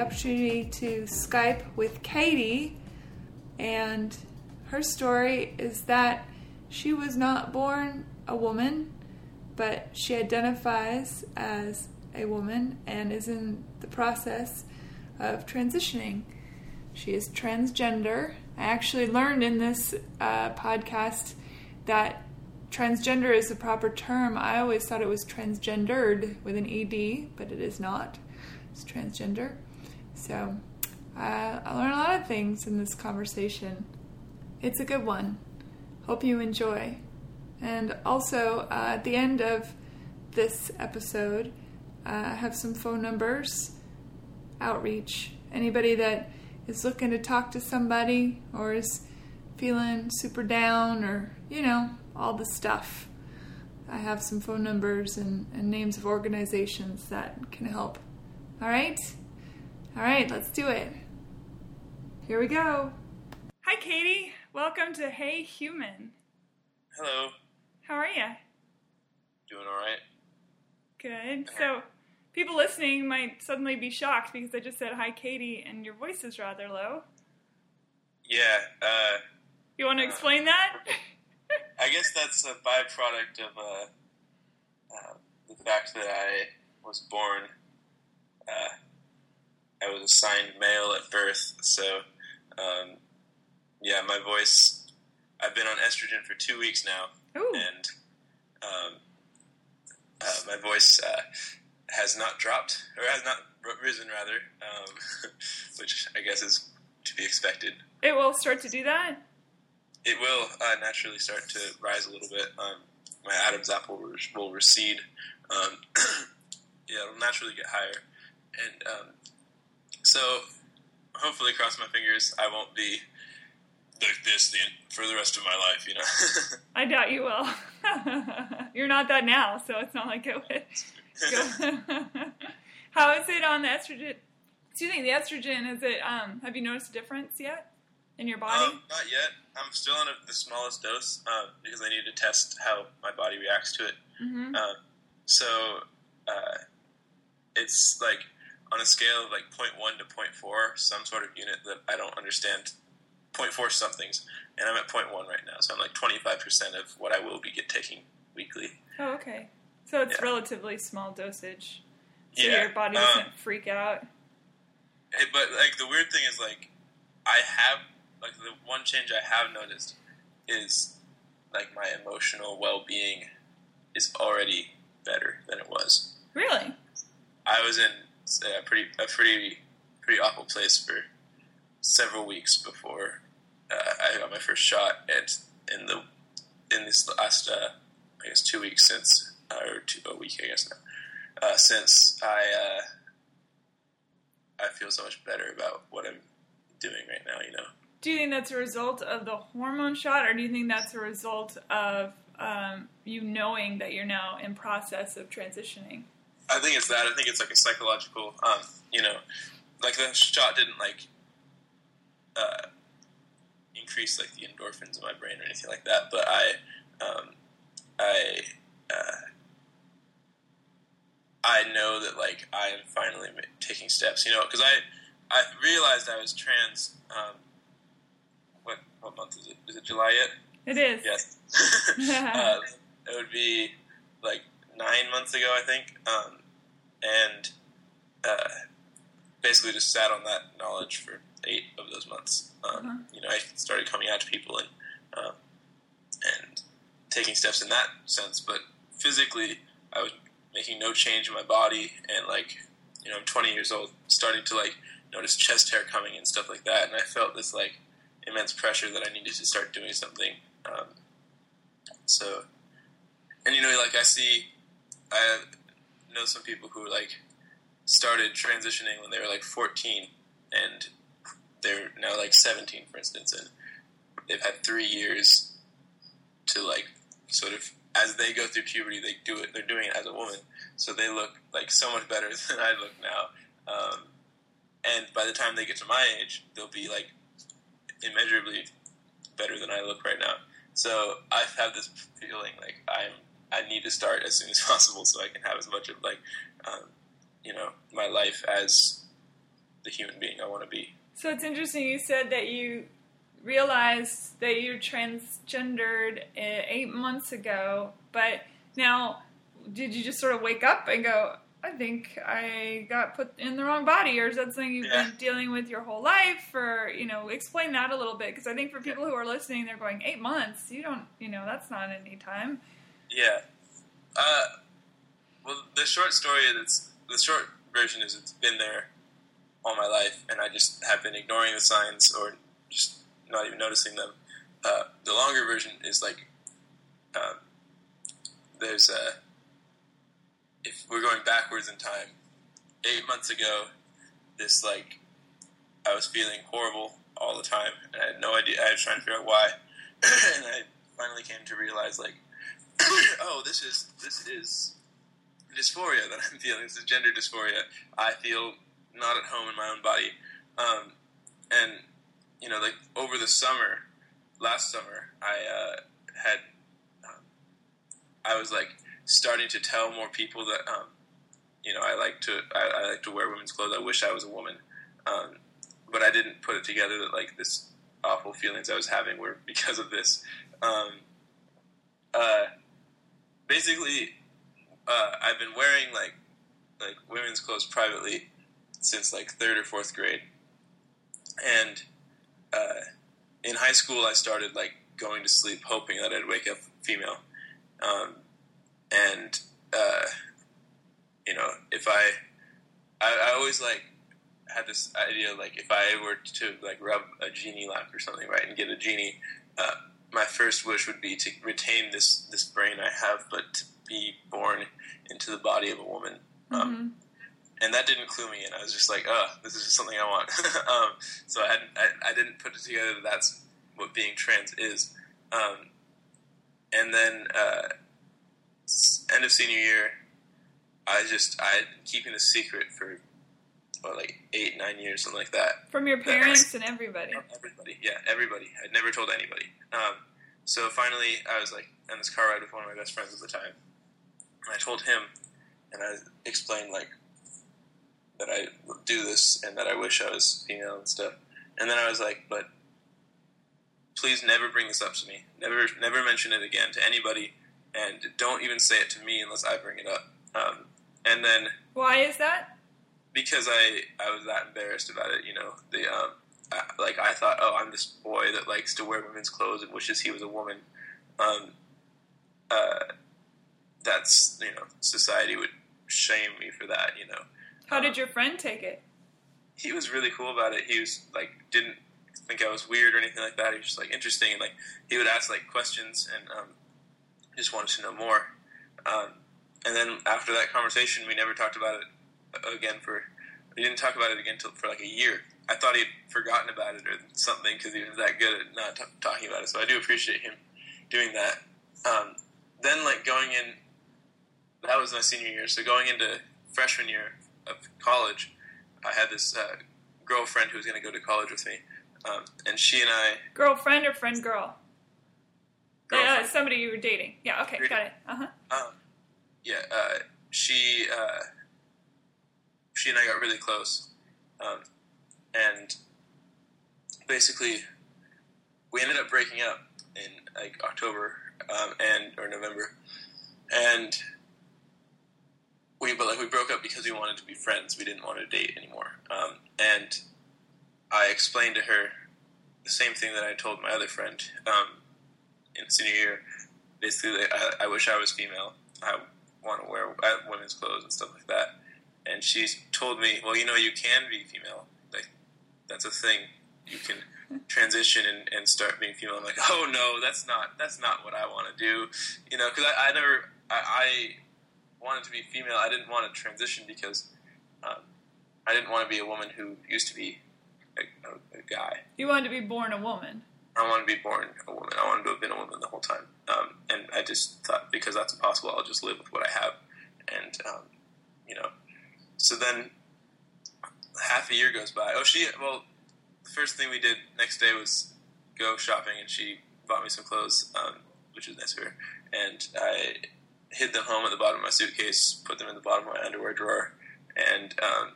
opportunity to Skype with Katie, and her story is that she was not born a woman, but she identifies as a woman and is in the process of transitioning. She is transgender. I actually learned in this uh, podcast that transgender is the proper term. I always thought it was transgendered with an ED, but it is not. It's transgender. So uh, I learned a lot of things in this conversation. It's a good one. Hope you enjoy. And also, uh, at the end of this episode, uh, I have some phone numbers, outreach. Anybody that is looking to talk to somebody or is feeling super down or, you know, all the stuff. I have some phone numbers and, and names of organizations that can help. All right? All right, let's do it. Here we go. Hi, Katie. Welcome to Hey Human. Hello. How are you? Doing all right. Good. So, people listening might suddenly be shocked because I just said hi, Katie, and your voice is rather low. Yeah. Uh, You want to explain that? I guess that's a byproduct of uh, uh, the fact that I was born. I was assigned male at birth, so um, yeah, my voice. I've been on estrogen for two weeks now, Ooh. and um, uh, my voice uh, has not dropped or has not risen, rather, um, which I guess is to be expected. It will start to do that? It will uh, naturally start to rise a little bit. Um, my Adam's apple will, will recede. Um, yeah, it'll naturally get higher, and um, so hopefully, cross my fingers, I won't be like this the, for the rest of my life. You know. I doubt you will. You're not that now, so it's not like it would. How is it on the estrogen? Excuse me, the estrogen. Is it? Um, have you noticed a difference yet in your body? Um, not yet. I'm still on a, the smallest dose um, because I need to test how my body reacts to it. hmm Um, so uh, it's like on a scale of like 0.1 to 0.4, some sort of unit that I don't understand. 0.4 somethings, and I'm at 0.1 right now, so I'm like 25% of what I will be get taking weekly. Oh, okay. So it's Yeah. relatively small dosage, so Yeah, your body um, doesn't freak out. It, but like the weird thing is like I have like the one change I have noticed is like my emotional well being is already better than it was. Really? I was in a pretty a pretty pretty awful place for several weeks before uh, I got my first shot, and in the in this last uh, I guess two weeks since uh, or two, a week I guess now uh, since I uh, I feel so much better about what I'm doing right now. You know. Do you think that's a result of the hormone shot, or do you think that's a result of um, you knowing that you're now in process of transitioning? I think it's that. I think it's like a psychological, um, you know, like the shot didn't like uh, increase like the endorphins in my brain or anything like that. But I, um, I, uh, I know that like I am finally taking steps. You know, because I, I realized I was trans. Um, what what month is it? Is it July yet? It is. Yes. uh, it would be like nine months ago, I think. Um, and uh, basically just sat on that knowledge for eight of those months. Um, Uh-huh. You know, I started coming out to people and um, and taking steps in that sense. But physically, I was making no change in my body, and like you know, I'm 20 years old, starting to like notice chest hair coming and stuff like that, and I felt this like immense pressure that I needed to start doing something. Um, so, and you know, like I see, I know some people who like started transitioning when they were like 14, and they're now like 17, for instance, and they've had three years to like sort of as they go through puberty, they do it. They're doing it as a woman, so they look like so much better than I look now. Um, and by the time they get to my age, they'll be like immeasurably better than I look right now. So I have this feeling like I'm I need to start as soon as possible so I can have as much of like um, you know my life as the human being I want to be. So it's interesting you said that you realized that you're transgendered uh, eight months ago, but now did you just sort of wake up and go, I think I got put in the wrong body, or is that something you've Yeah. been dealing with your whole life? Or you know, explain that a little bit, because I think for people who are listening, they're going eight months. You don't, you know, that's not any time. Yeah. Uh, well, the short story that's the short version is it's been there all my life, and I just have been ignoring the signs or just not even noticing them. Uh, the longer version is like um, there's a if we're going backwards in time, eight months ago, this like I was feeling horrible all the time, and I had no idea. I was trying to figure out why, and I finally came to realize like, oh, this is this is dysphoria that I'm feeling. This is gender dysphoria. I feel not at home in my own body, um, and you know, like over the summer, last summer, I uh, had um, I was like starting to tell more people that um, you know I like to I, I like to wear women's clothes. I wish I was a woman, um, but I didn't put it together that like this awful feelings I was having were because of this. Um, uh, basically, uh, I've been wearing like like women's clothes privately since like third or fourth grade, and uh, in high school I started like going to sleep hoping that I'd wake up female, um, and uh, you know if I, I I always like had this idea like if I were to like rub a genie lamp or something right and get a genie, uh, my first wish would be to retain this this brain I have, but to be born into the body of a woman. Um, Mhm. and that didn't clue me in. I was just like, oh, this is just something I want. um, so I, hadn't, I I didn't put it together that that's what being trans is. Um, and then uh, end of senior year, I just I keeping the secret for what, like eight nine years something like that. From your parents and everybody. Everybody, yeah, everybody. I'd never told anybody. Um, so finally, I was like on this car ride with one of my best friends at the time, and I told him, and I explained like that I would do this and that I wish I was female and stuff. And then I was like, but please never bring this up to me. Never, never mention it again to anybody, and don't even say it to me unless I bring it up. Um, and then Why is that? Because I I was that embarrassed about it, you know, the um, I, like I thought, oh, I'm this boy that likes to wear women's clothes and wishes he was a woman. Um, uh, that's you know, society would shame me for that, you know. How did your friend take it? He was really cool about it. He was like didn't think I was weird or anything like that. He was just like interesting and like he would ask like questions and um, just wanted to know more. Um, and then after that conversation, we never talked about it again for we didn't talk about it again till, for like a year. I thought he'd forgotten about it or something because he was that good at not t- talking about it. So I do appreciate him doing that. Um, then like going in, that was my senior year. So going into freshman year of college, I had this uh, girlfriend who was going to go to college with me, um, and she and I Girlfriend or friend girl? Yeah, Girlfriend. somebody you were dating. Yeah, okay, got it. Uh huh. Um, yeah, uh, she uh, she and I got really close, um, and basically we ended up breaking up in like October um, and or November, and we but like we broke up because we wanted to be friends. We didn't want to date anymore, um, and I explained to her the same thing that I told my other friend um, in senior year. Basically, I, I wish I was female. I want to wear women's clothes and stuff like that. And she told me, well, you know, you can be female. Like that's a thing. You can transition and, and start being female. I'm like, oh no, that's not that's not what I want to do. You know, because I, I never I, I wanted to be female. I didn't want to transition because um, I didn't want to be a woman who used to be a, a, a guy. You wanted to be born a woman. I wanted to be born a woman. I wanted to have been a woman the whole time. Um, and I just thought because that's impossible, I'll just live with what I have. And um, you know, so then half a year goes by. Oh, she well, the first thing we did next day was go shopping, and she bought me some clothes, um, which was nice of her. And I hid them home at the bottom of my suitcase, put them in the bottom of my underwear drawer, and um,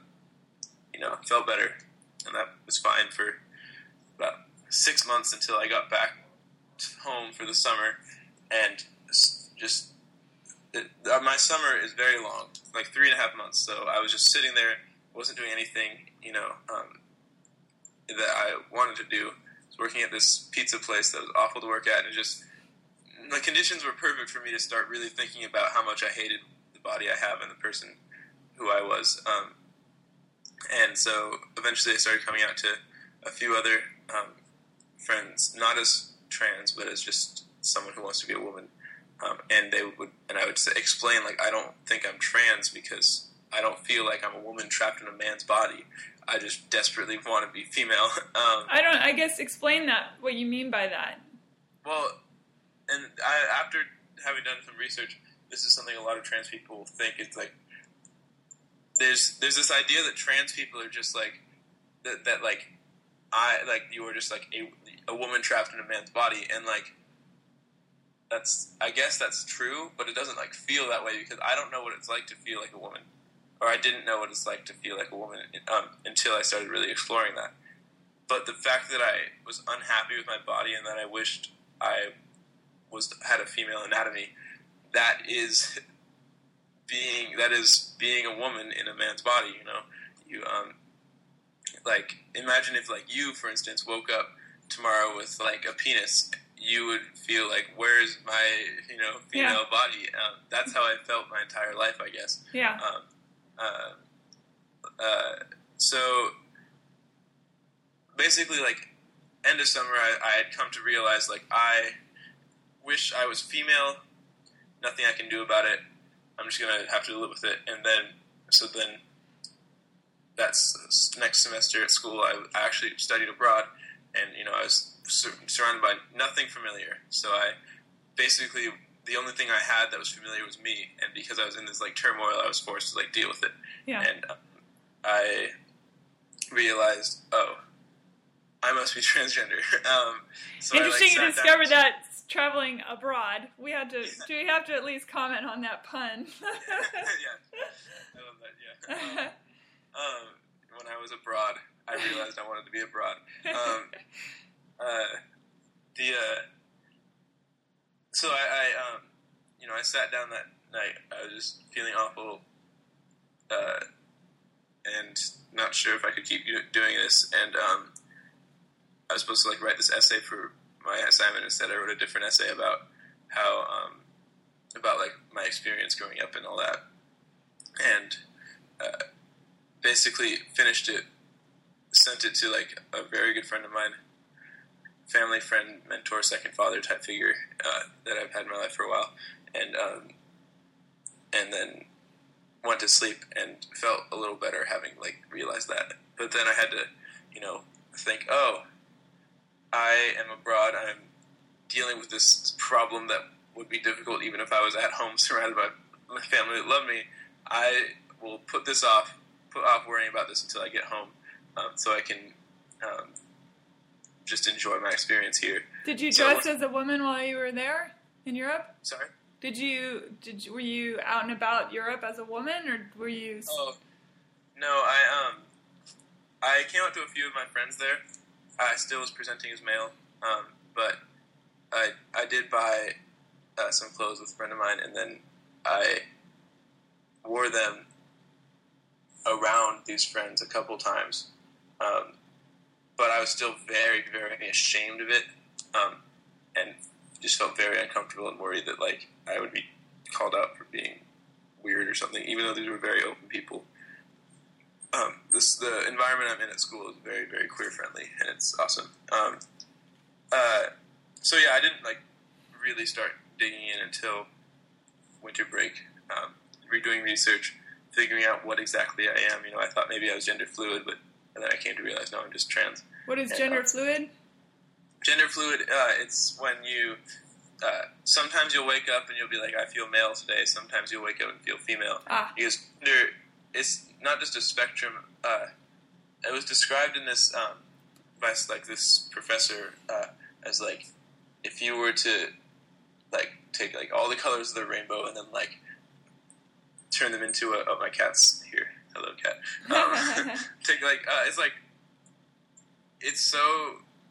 you know, felt better, and that was fine for about six months until I got back home for the summer, and just it, uh, my summer is very long, like three and a half months. So I was just sitting there, wasn't doing anything, you know, um, that I wanted to do. I was working at this pizza place that was awful to work at, and just the conditions were perfect for me to start really thinking about how much I hated the body I have and the person who I was. Um, and so eventually I started coming out to a few other um, friends, not as trans, but as just someone who wants to be a woman. Um, and they would, and I would say, explain like I don't think I'm trans because I don't feel like I'm a woman trapped in a man's body. I just desperately want to be female. Um, I don't. I guess explain that. What you mean by that? Well, and I, after having done some research, this is something a lot of trans people think. It's like there's there's this idea that trans people are just like that, that like I like you are just like a, a woman trapped in a man's body, and like that's I guess that's true, but it doesn't like feel that way because I don't know what it's like to feel like a woman, or I didn't know what it's like to feel like a woman um, until I started really exploring that. But the fact that I was unhappy with my body and that I wished I was had a female anatomy, that is being that is being a woman in a man's body. You know, you um, like imagine if like you, for instance, woke up tomorrow with like a penis you would feel like, "Where's my you know female yeah. body?" Um, that's how I felt my entire life, I guess. Yeah. Um, uh, uh, so basically, like end of summer, I, I had come to realize like I wish I was female. Nothing I can do about it. I'm just gonna have to live with it. And then, so then, that's next semester at school. I, I actually studied abroad, and you know I was sur- surrounded by nothing familiar. So I basically the only thing I had that was familiar was me, and because I was in this like turmoil, I was forced to like deal with it. Yeah. And um, I realized, oh, I must be transgender. um, so Interesting I, like, you discovered that traveling abroad. We had to. do we have to at least comment on that pun? yeah, I love that. Yeah. Um, um, when I was abroad, I realized I wanted to be abroad. Um, uh, the uh, so I, I um, you know I sat down that night. I was just feeling awful, uh, and not sure if I could keep doing this. And um, I was supposed to like write this essay for my assignment. Instead, I wrote a different essay about how um, about like my experience growing up and all that, and uh, basically finished it. Sent it to like a very good friend of mine family friend, mentor, second father type figure uh, that I've had in my life for a while, and um, and then went to sleep and felt a little better having like realized that. But then I had to, you know, think, oh, I am abroad. I'm dealing with this problem that would be difficult even if I was at home surrounded by my family that love me. I will put this off, put off worrying about this until I get home, um, so I can um, just enjoy my experience here. Did you so dress as a woman while you were there in Europe? Sorry. Did you did were you out and about Europe as a woman, or were you? Oh, no. I um, I came out to a few of my friends there. I still was presenting as male, um, but I I did buy uh, some clothes with a friend of mine, and then I wore them around these friends a couple times. Um, but I was still very, very ashamed of it, um, and just felt very uncomfortable and worried that like I would be called out for being weird or something, even though these were very open people. Um, this the environment I'm in at school is very, very queer friendly, and it's awesome. Um, uh, so yeah, I didn't like really start digging in until winter break, um, redoing research, figuring out what exactly I am. You know, I thought maybe I was gender fluid, but and then I came to realize, no, I'm just trans. What is gender uh, fluid? Gender fluid, uh, it's when you, uh, sometimes you'll wake up and you'll be like, I feel male today. Sometimes you'll wake up and feel female. Ah. Because gender, it's not just a spectrum. Uh, it was described in this, um, by like this professor uh, as like, if you were to like take like all the colors of the rainbow and then like turn them into a, oh my cat's here hello cat. Um, take like uh, it's like it's so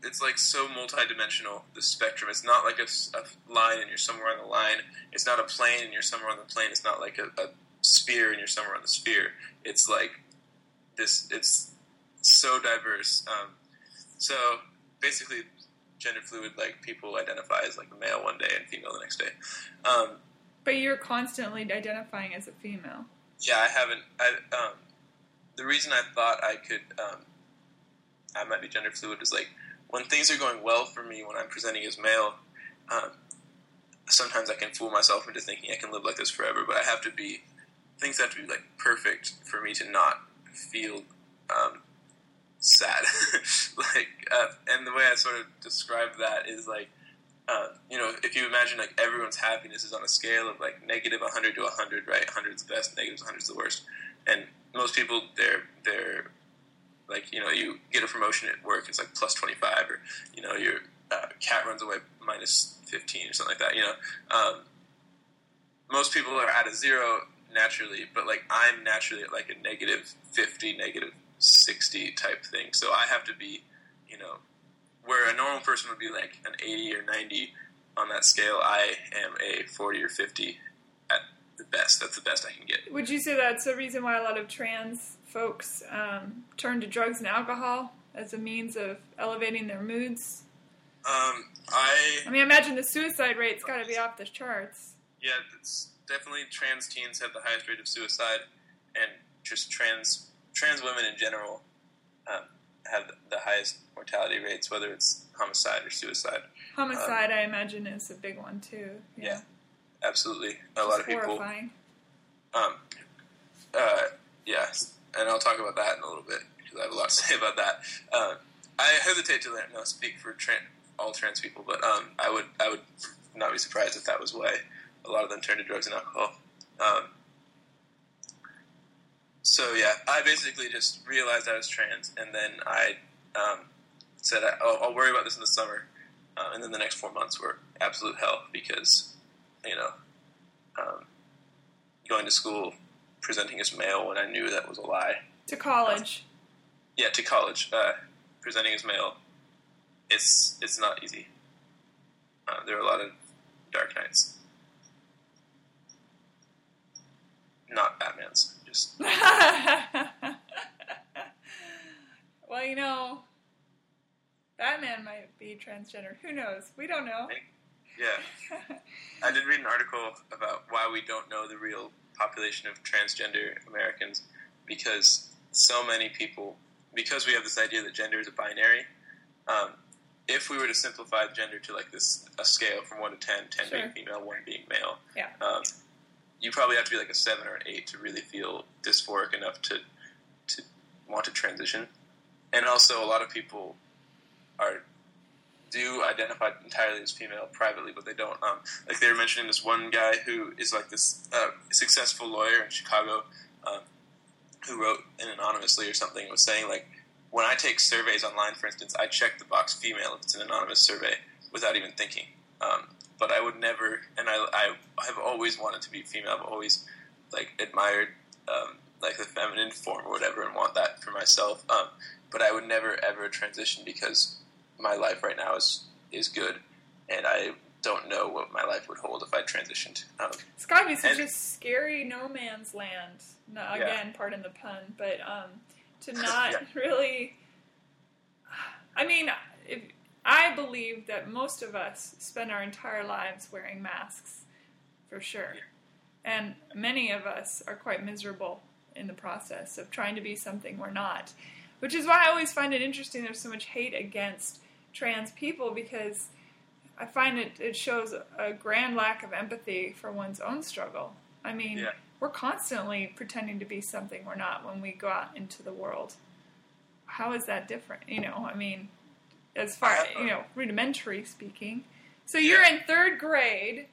it's like so multidimensional. The spectrum. It's not like a, a, line and you're somewhere on the line. It's not a plane and you're somewhere on the plane. It's not like a, a sphere and you're somewhere on the sphere. It's like this. It's so diverse. Um, so basically, gender fluid like people identify as like male one day and female the next day. Um, but you're constantly identifying as a female. Yeah, I haven't. I um, the reason I thought I could um, I might be gender fluid is like when things are going well for me when I'm presenting as male. Um, sometimes I can fool myself into thinking I can live like this forever, but I have to be things have to be like perfect for me to not feel um, sad. like, uh, and the way I sort of describe that is like, uh, you know, if you imagine like everyone's happiness is on a scale of like negative 100 to 100, right? 100 is the best, negative 100 is the worst. And most people, they're they're like, you know, you get a promotion at work, it's like plus 25, or you know, your uh, cat runs away minus 15 or something like that. You know, um, most people are at a zero naturally, but like I'm naturally at like a negative 50, negative 60 type thing. So I have to be, you know, where a normal person would be like an 80 or 90 on that scale, I am a 40 or 50 at the best. That's the best I can get. Would you say that's the reason why a lot of trans folks um, turn to drugs and alcohol as a means of elevating their moods? Um, I. I mean, imagine the suicide rate's got to be off the charts. Yeah, it's definitely trans teens have the highest rate of suicide, and just trans trans women in general um, have the highest mortality rates, whether it's homicide or suicide. Homicide, um, I imagine, is a big one too. Yeah, yeah absolutely. A lot of horrifying. people. Um, uh, yeah, and I'll talk about that in a little bit because I have a lot to say about that. Uh, I hesitate to let, no, speak for all trans people, but um, I would I would not be surprised if that was why a lot of them turned to drugs and alcohol. Um, so yeah, I basically just realized I was trans, and then I um, said I'll, I'll, worry about this in the summer, uh, and then the next four months were absolute hell because you know um, going to school presenting as male when I knew that was a lie. To college. Uh, yeah, to college. Uh, presenting as male, it's it's not easy. Uh, there are a lot of dark nights. Not Batman's just. well, you know, Batman might be transgender. Who knows? We don't know. Yeah. I did read an article about why we don't know the real population of transgender Americans because so many people, because we have this idea that gender is a binary. Um, if we were to simplify gender to like this a scale from one to 10, 10 sure. being female, one being male, yeah. Um, you probably have to be like a seven or an eight to really feel dysphoric enough to to want to transition. And also, a lot of people are do identify entirely as female privately, but they don't. Um, like they were mentioning this one guy who is like this uh, successful lawyer in Chicago, um, who wrote in anonymously or something, was saying like, when I take surveys online, for instance, I check the box female if it's an anonymous survey without even thinking. Um, but I would never, and I, I have always wanted to be female. I've always like admired um, like the feminine form or whatever, and want that for myself. Um, but I would never ever transition because my life right now is is good, and I don't know what my life would hold if I transitioned. Um, it's got to be such and, a scary no man's land. No, again, yeah. pardon the pun, but um, to not yeah. really. I mean, if, I believe that most of us spend our entire lives wearing masks, for sure. And many of us are quite miserable in the process of trying to be something we're not. Which is why I always find it interesting there's so much hate against trans people because I find it, it shows a grand lack of empathy for one's own struggle. I mean, yeah. we're constantly pretending to be something we're not when we go out into the world. How is that different? You know, I mean, as far you know, rudimentary speaking. So you're in third grade,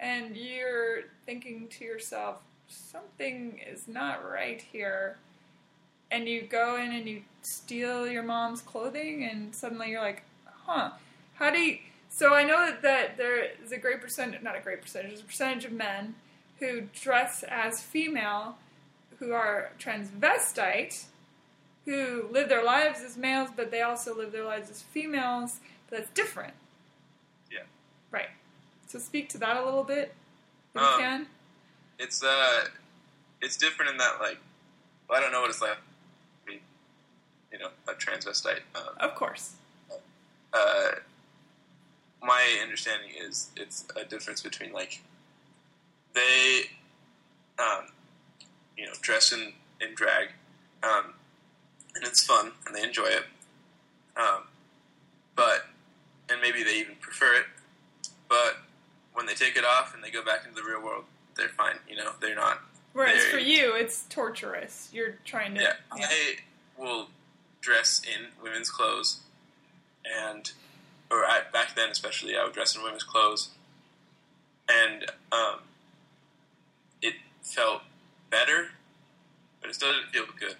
and you're thinking to yourself, something is not right here. And you go in and you steal your mom's clothing, and suddenly you're like, huh, how do you. So I know that, that there is a great percentage, not a great percentage, there's a percentage of men who dress as female who are transvestite, who live their lives as males, but they also live their lives as females. That's different. Yeah. Right. So speak to that a little bit, if Um, you can. It's uh, it's different in that like, well, I don't know what it's like, you know, a transvestite. Um, Of course. uh, my understanding is it's a difference between like they, um, you know, dress in in drag, um, and it's fun and they enjoy it, um, but and maybe they even prefer it, but when they take it off and they go back into the real world, they're fine. You know, they're not. Whereas Very- for you, it's torturous. You're trying to. Yeah, yeah. I will dress in women's clothes, and or I, back then especially, I would dress in women's clothes, and um, it felt better, but it still didn't feel good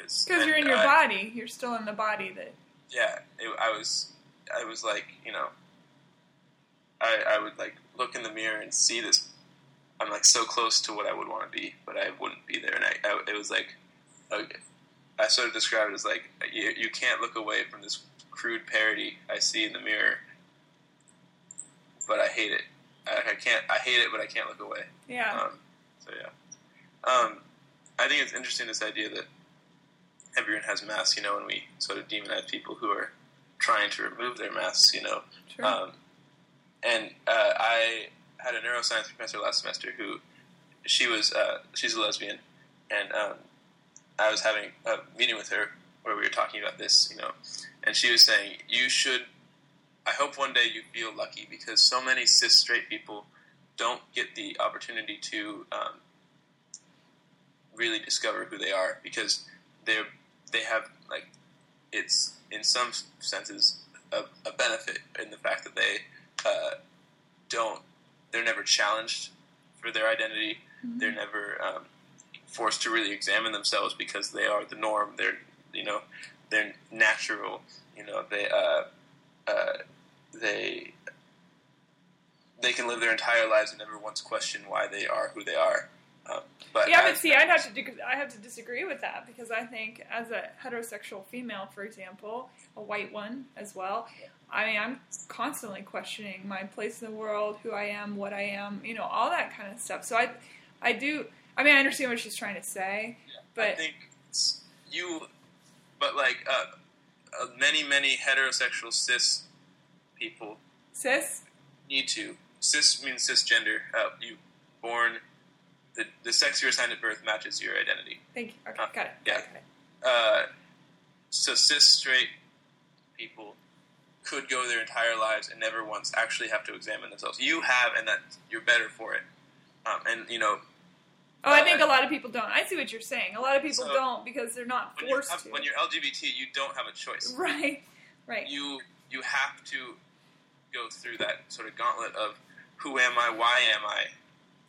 because Because you're in your I, body. You're still in the body that. Yeah, it, I was. I was like, you know, I I would like look in the mirror and see this. I'm like so close to what I would want to be, but I wouldn't be there, and I, I it was like, okay, I sort of described it as like you, you can't look away from this crude parody I see in the mirror, but I hate it. I, I can't. I hate it, but I can't look away. Yeah. Um, so yeah, um, I think it's interesting this idea that everyone has masks. You know, and we sort of demonize people who are trying to remove their masks. You know, sure. um, and uh, I had a neuroscience professor last semester who she was uh, she's a lesbian, and um, I was having a meeting with her where we were talking about this. You know, and she was saying you should. I hope one day you feel lucky because so many cis straight people don't get the opportunity to um, really discover who they are because they're they have like it's in some senses a, a benefit in the fact that they uh, don't they're never challenged for their identity. Mhm. they're never um, forced to really examine themselves because they are the norm. They're you know they're natural. You know they uh, uh, they they can live their entire lives and never once question why they are who they are um, but yeah, but see, I'd have to dig- I have to disagree with that because I think as a heterosexual female, for example, a white one as well, I mean, I'm constantly questioning my place in the world, who I am, what I am, you know, all that kind of stuff. So I, I do. I mean, I understand what she's trying to say, I but I think you, but like uh, uh, many, many heterosexual cis people cis need to. Cis means cisgender. Uh, you born the the sex you're assigned at birth matches your identity. thank you. Okay, Uh, got it. yeah. Got it. Uh, so cis straight people could go their entire lives and never once actually have to examine themselves. You have, and that you're better for it. Um, and you know, Oh, I uh, think a lot of people don't. I see what you're saying. A lot of people So- don't because they're not when, forced have, to. when you're LGBT, you don't have a choice. right, right. you you have to go through that sort of gauntlet of who am I, why am I,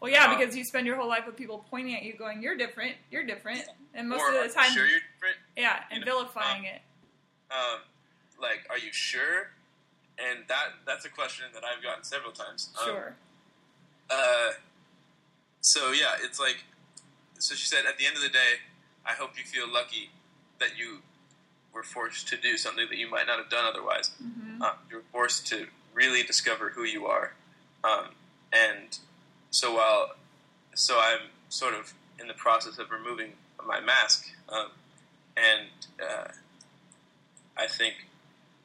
Well, yeah, Um, because you spend your whole life with people pointing at you, going, "You're different. You're different," and most of the time, sure you're different. yeah, and you know, vilifying it. Um, like, are you sure? And that that's a question that I've gotten several times. Um, Sure. Uh, so yeah, it's like, so she said, at the end of the day, I hope you feel lucky that you were forced to do something that you might not have done otherwise. hmm uh, you're forced to really discover who you are. Um, and so while, so I'm sort of in the process of removing my mask, um, and uh, I think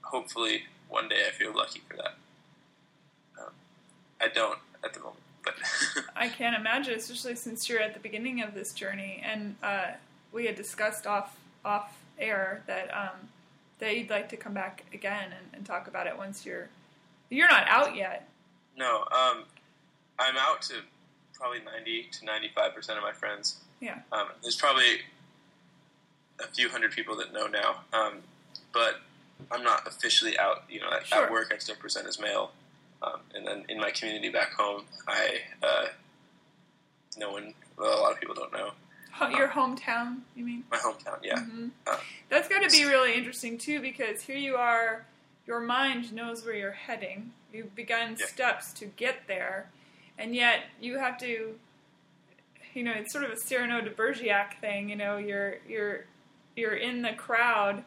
hopefully one day I feel lucky for that. Um, I don't at the moment, but I can't imagine, especially since you're at the beginning of this journey, and uh, we had discussed off off air that um, that you'd like to come back again and, and talk about it once you're you're not out yet. no, um, I'm out to probably 90 to 95 percent of my friends. Yeah. Um, there's probably a few hundred people that know now, um, but I'm not officially out. You know, at, Sure. at work I still present as male, um, and then in my community back home, I uh, no one, well, a lot of people don't know Your hometown, you mean? my hometown. Yeah, hmm Uh, That's got to be really interesting too, because here you are, your mind knows where you're heading. You've begun Yeah. steps to get there, and yet you have to, you know, it's sort of a Cyrano de Bergerac thing. You know, you're you're you're in the crowd,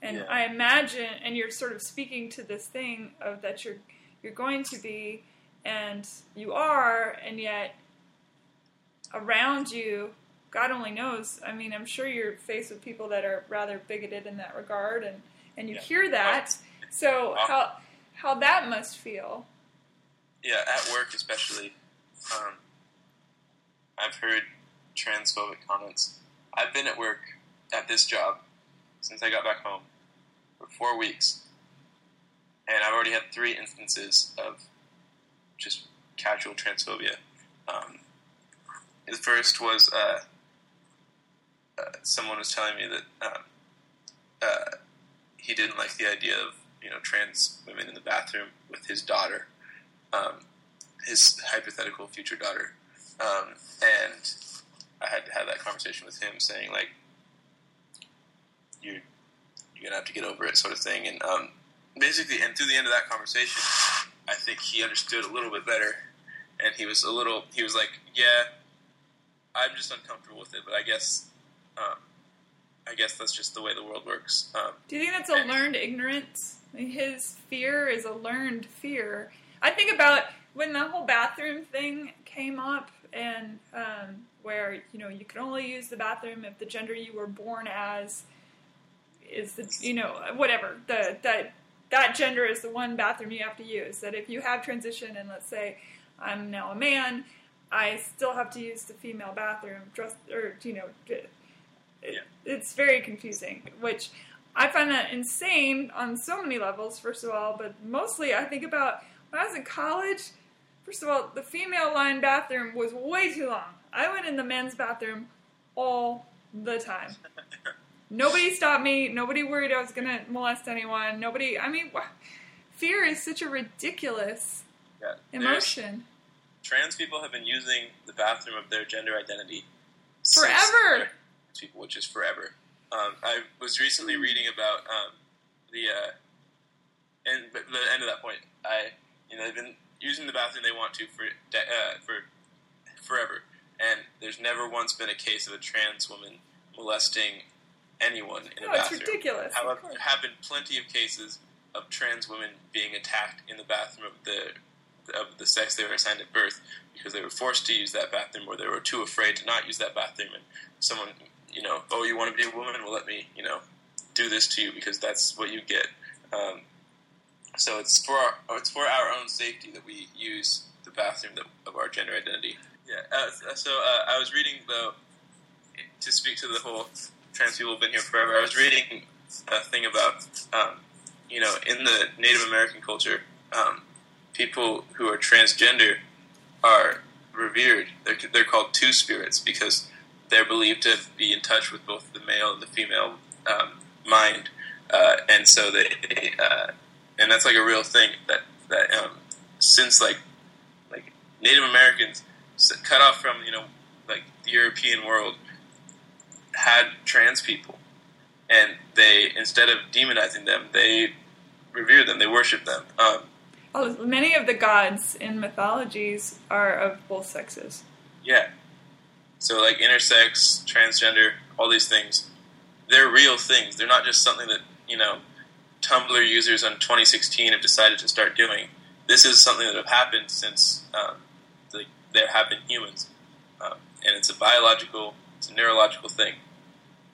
and Yeah. I imagine, and you're sort of speaking to this thing of that you're you're going to be, and you are, and yet around you, God only knows. I mean, I'm sure you're faced with people that are rather bigoted in that regard, and and you Yeah. hear that. So how how that must feel. Yeah, at work especially, um, I've heard transphobic comments. I've been at work at this job since I got back home for four weeks, and I've already had three instances of just casual transphobia. Um, the first was uh, uh, someone was telling me that um, uh, he didn't like the idea of you know trans women in the bathroom with his daughter um, his hypothetical future daughter, um, and I had to have that conversation with him, saying like, "You're you're gonna have to get over it," sort of thing. And um, basically, and through the end of that conversation, I think he understood a little bit better, and he was a little. He was like, "Yeah, I'm just uncomfortable with it, but I guess." Um, I guess that's just the way the world works. Um, Do you think that's a learned ignorance? His fear is a learned fear. I think about when the whole bathroom thing came up, and um, where you know you could only use the bathroom if the gender you were born as is the you know whatever the that that gender is the one bathroom you have to use. That if you have transition and let's say I'm now a man, I still have to use the female bathroom. dress or you know. It. It's very confusing, which I find that insane on so many levels, first of all, but mostly I think about when I was in college. First of all, the female line bathroom was way too long. I went in the men's bathroom all the time. Nobody stopped me. Nobody worried I was going to molest anyone. Nobody, I mean, fear is such a ridiculous yeah, emotion. trans people have been using the bathroom of their gender identity Forever. People, which is forever. Um, I was recently reading about um, the uh, and the end of that point. I you know they've been using the bathroom they want to for uh, for forever, and there's never once been a case of a trans woman molesting anyone in a No, it's ridiculous. However, there have been plenty of cases of trans women being attacked in the bathroom of the of the sex they were assigned at birth because they were forced to use that bathroom or they were too afraid to not use that bathroom. And someone you know oh you want to be a woman? Well let me you know do this to you because that's what you get. Um, so it's for our, it's for our own safety that we use the bathroom that, of our gender identity yeah uh, so uh, I was reading though to speak to the whole trans people have been here forever I was reading a thing about um, you know in the Native American culture um, people who are transgender are revered. They're, they're called two spirits because they're believed to be in touch with both the male and the female um, mind, uh, and so they, uh, and that's like a real thing that that um, since like like Native Americans cut off from you know like the European world had trans people, and they instead of demonizing them, they revered them, they worship them. Um, Oh, many of the gods in mythologies are of both sexes. Yeah. So like intersex, transgender, all these things, they're real things. They're not just something that, you know, Tumblr users on 2016 have decided to start doing. This is something that have happened since um, like there have been humans. Um, and it's a biological, it's a neurological thing.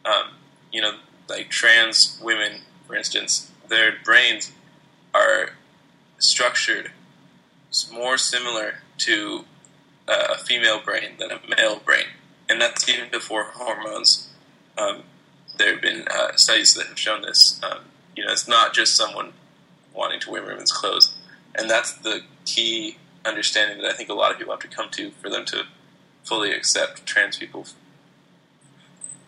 Um, you know, like trans women, for instance, their brains are structured more similar to uh, a female brain than a male brain, and that's even before hormones. Um, there have been uh, studies that have shown this. You know, it's not just someone wanting to wear women's clothes, and that's the key understanding that I think a lot of people have to come to for them to fully accept trans people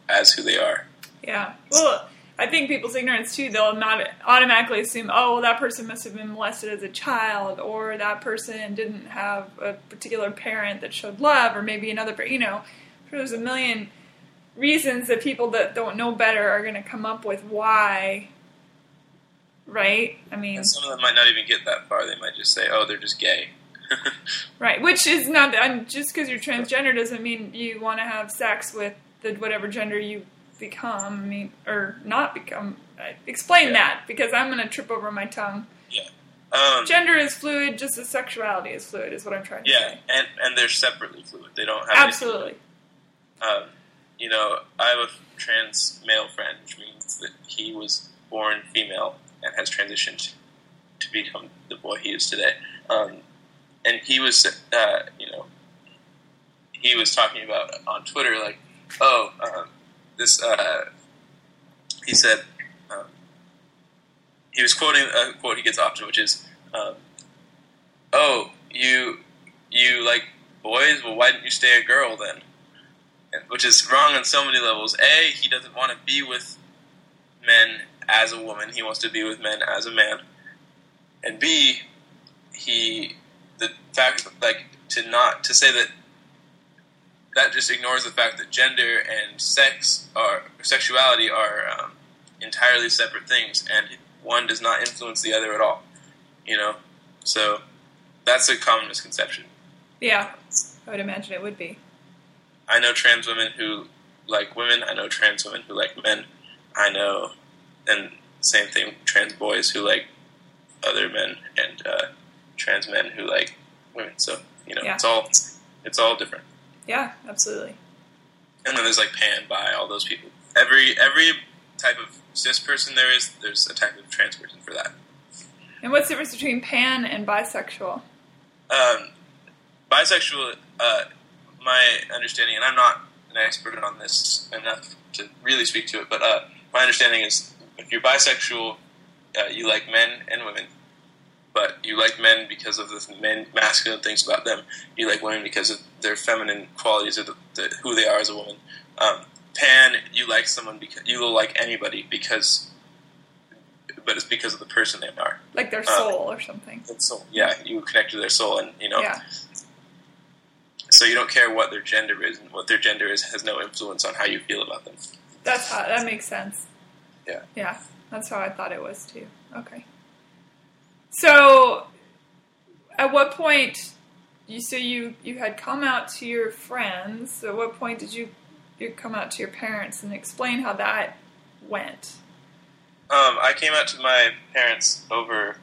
as who they are. Yeah. Well, I think people's ignorance too, they'll not automatically assume, oh, well, that person must have been molested as a child, or that person didn't have a particular parent that showed love, or maybe another, you know, there's a million reasons that people that don't know better are going to come up with why, right? I mean, And some of them might not even get that far. They might just say, "Oh, they're just gay." right, which is not I'm, just because you're transgender doesn't mean you want to have sex with the whatever gender you become. I mean, or not become. Uh, explain Yeah. that because I'm going to trip over my tongue. yeah. Um, Gender is fluid, just as sexuality is fluid. Is what I'm trying to yeah, say. Yeah, and and they're separately fluid. They don't have Absolutely. um, you know, I have a trans male friend, which means that he was born female and has transitioned to become the boy he is today. Um, and he was, uh, you know, he was talking about on Twitter, like, oh, um, this, uh, he said, um, he was quoting a quote he gets often, which is, um, oh, you, you like boys? Well, why didn't you stay a girl then? Which is wrong on so many levels. A, he doesn't want to be with men as a woman; he wants to be with men as a man. And B, he the fact like to not to say that that just ignores the fact that gender and sex are sexuality are um, entirely separate things, and one does not influence the other at all. You know, so that's a common misconception. Yeah, I would imagine it would be. I know trans women who like women. I know trans women who like men. I know, and same thing, trans boys who like other men, and uh, trans men who like women. So you know, Yeah. it's all it's all different. Yeah, absolutely. And then there's like pan, by all those people. Every every type of cis person there is, there's a type of trans person for that. And what's the difference between pan and bisexual? Um, bisexual, uh, my understanding, and I'm not an expert on this enough to really speak to it, but uh, my understanding is if you're bisexual, uh, you like men and women, but you like men because of the men masculine things about them. You like women because of their feminine qualities or the, the, who they are as a woman. Um, pan, you like someone because you will like anybody because, but it's because of the person they are. Like their Uh, soul or something. Soul. Yeah, you connect to their soul, and you know. Yeah. So you don't care what their gender is, and what their gender is has no influence on how you feel about them. That's how that makes sense. Yeah. Yeah, that's how I thought it was too. Okay. So, at what point you so you you had come out to your friends? So at what point did you you come out to your parents and explain how that went? Um, I came out to my parents over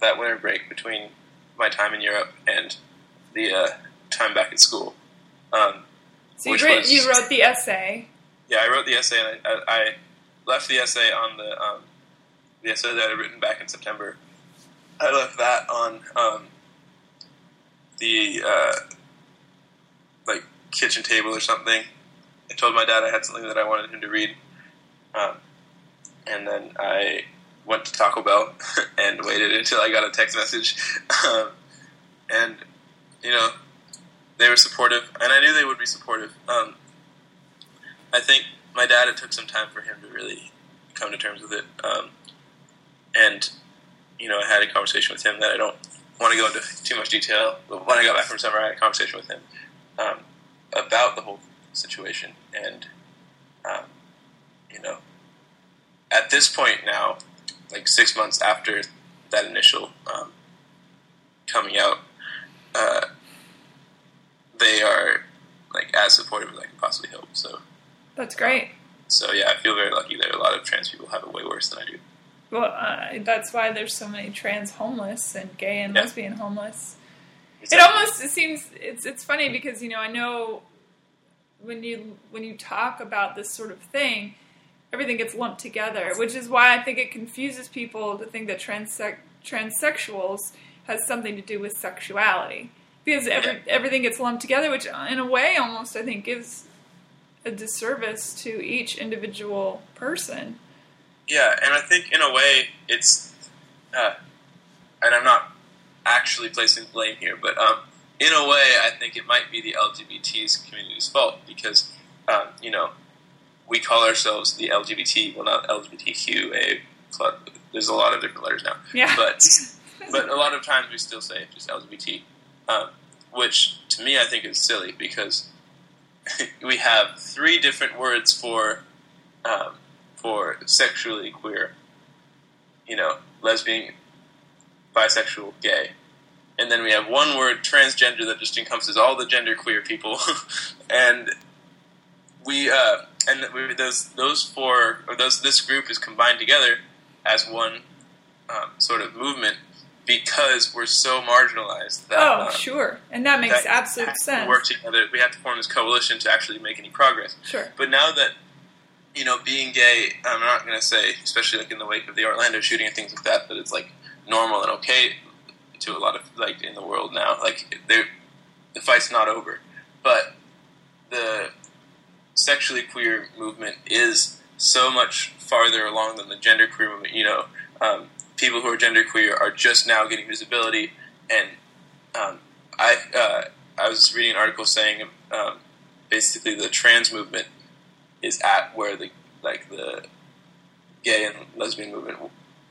that winter break between my time in Europe and the uh, time back at school. Um, So you, writ- was- you wrote the essay. yeah, I wrote the essay, and I, I, I left the essay on the um, the essay that I had written back in September. I left that on um, the uh, like kitchen table or something. I told my dad I had something that I wanted him to read, um, and then I went to Taco Bell and waited until I got a text message, um, and you know they were supportive, and I knew they would be supportive. Um, I think my dad, it took some time for him to really come to terms with it. Um, and, you know, I had a conversation with him that I don't want to go into too much detail. But when I got back from summer, I had a conversation with him um, about the whole situation. And, um, you know, at this point now, like six months after that initial um, coming out, uh, they are like as supportive as I can possibly hope. So, That's great. so yeah, I feel very lucky that a lot of trans people have it way worse than I do. Well, uh, that's why there's so many trans homeless and gay and Yeah. lesbian homeless. It almost it seems it's it's funny because you know I know when you when you talk about this sort of thing, everything gets lumped together, which is why I think it confuses people to think that transse- transsexuals has something to do with sexuality because every, everything gets lumped together, which in a way almost I think gives a disservice to each individual person. Yeah, and I think in a way it's, uh, and I'm not actually placing blame here, but um, in a way I think it might be the LGBT's community's fault because, um, you know, we call ourselves the LGBT, well not LGBTQA plus. There's a lot of different letters now, Yeah. but but a lot of times we still say just LGBT, um, which to me I think is silly because we have three different words for um, for sexually queer. You know, lesbian, bisexual, gay, and then we have one word transgender that just encompasses all the gender queer people, and we uh, and we, those those four or those this group is combined together as one um, sort of movement because we're so marginalized. That, oh, um, sure, and that makes that absolute sense. Work together. We have to form this coalition to actually make any progress. Sure. But now that you know, being gay, I'm not going to say, especially like in the wake of the Orlando shooting and things like that, that it's like normal and okay to a lot of like in the world now. Like the fight's not over, but the sexually queer movement is so much farther along than the gender queer movement. You know, um, people who are gender queer are just now getting visibility, and um, I uh, I was reading an article saying um, basically the trans movement is at where the like the gay and lesbian movement,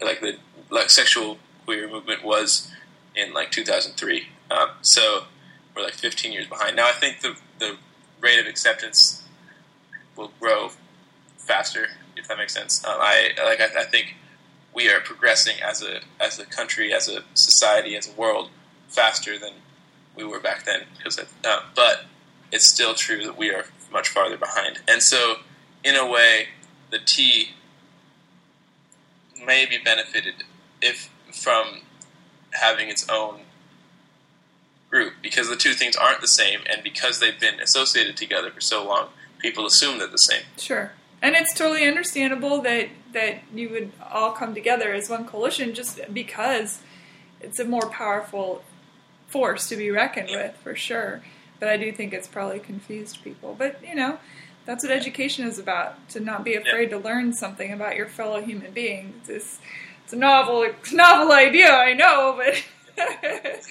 like the like sexual queer movement was in like 2003. Um, so we're like 15 years behind. Now I think the the rate of acceptance will grow faster, if that makes sense. Um, I like I, I think we are progressing as a as a country, as a society, as a world faster than we were back then. Because, uh, but it's still true that we are much farther behind. And so, in a way, the T may be benefited if from having its own group because the two things aren't the same, and because they've been associated together for so long, people assume they're the same. Sure. And it's totally understandable that that you would all come together as one coalition just because it's a more powerful force to be reckoned with for sure. But I do think it's probably confused people. But you know, that's what education is about: to not be afraid to learn something about your fellow human being. It's it's a novel novel idea, I know, but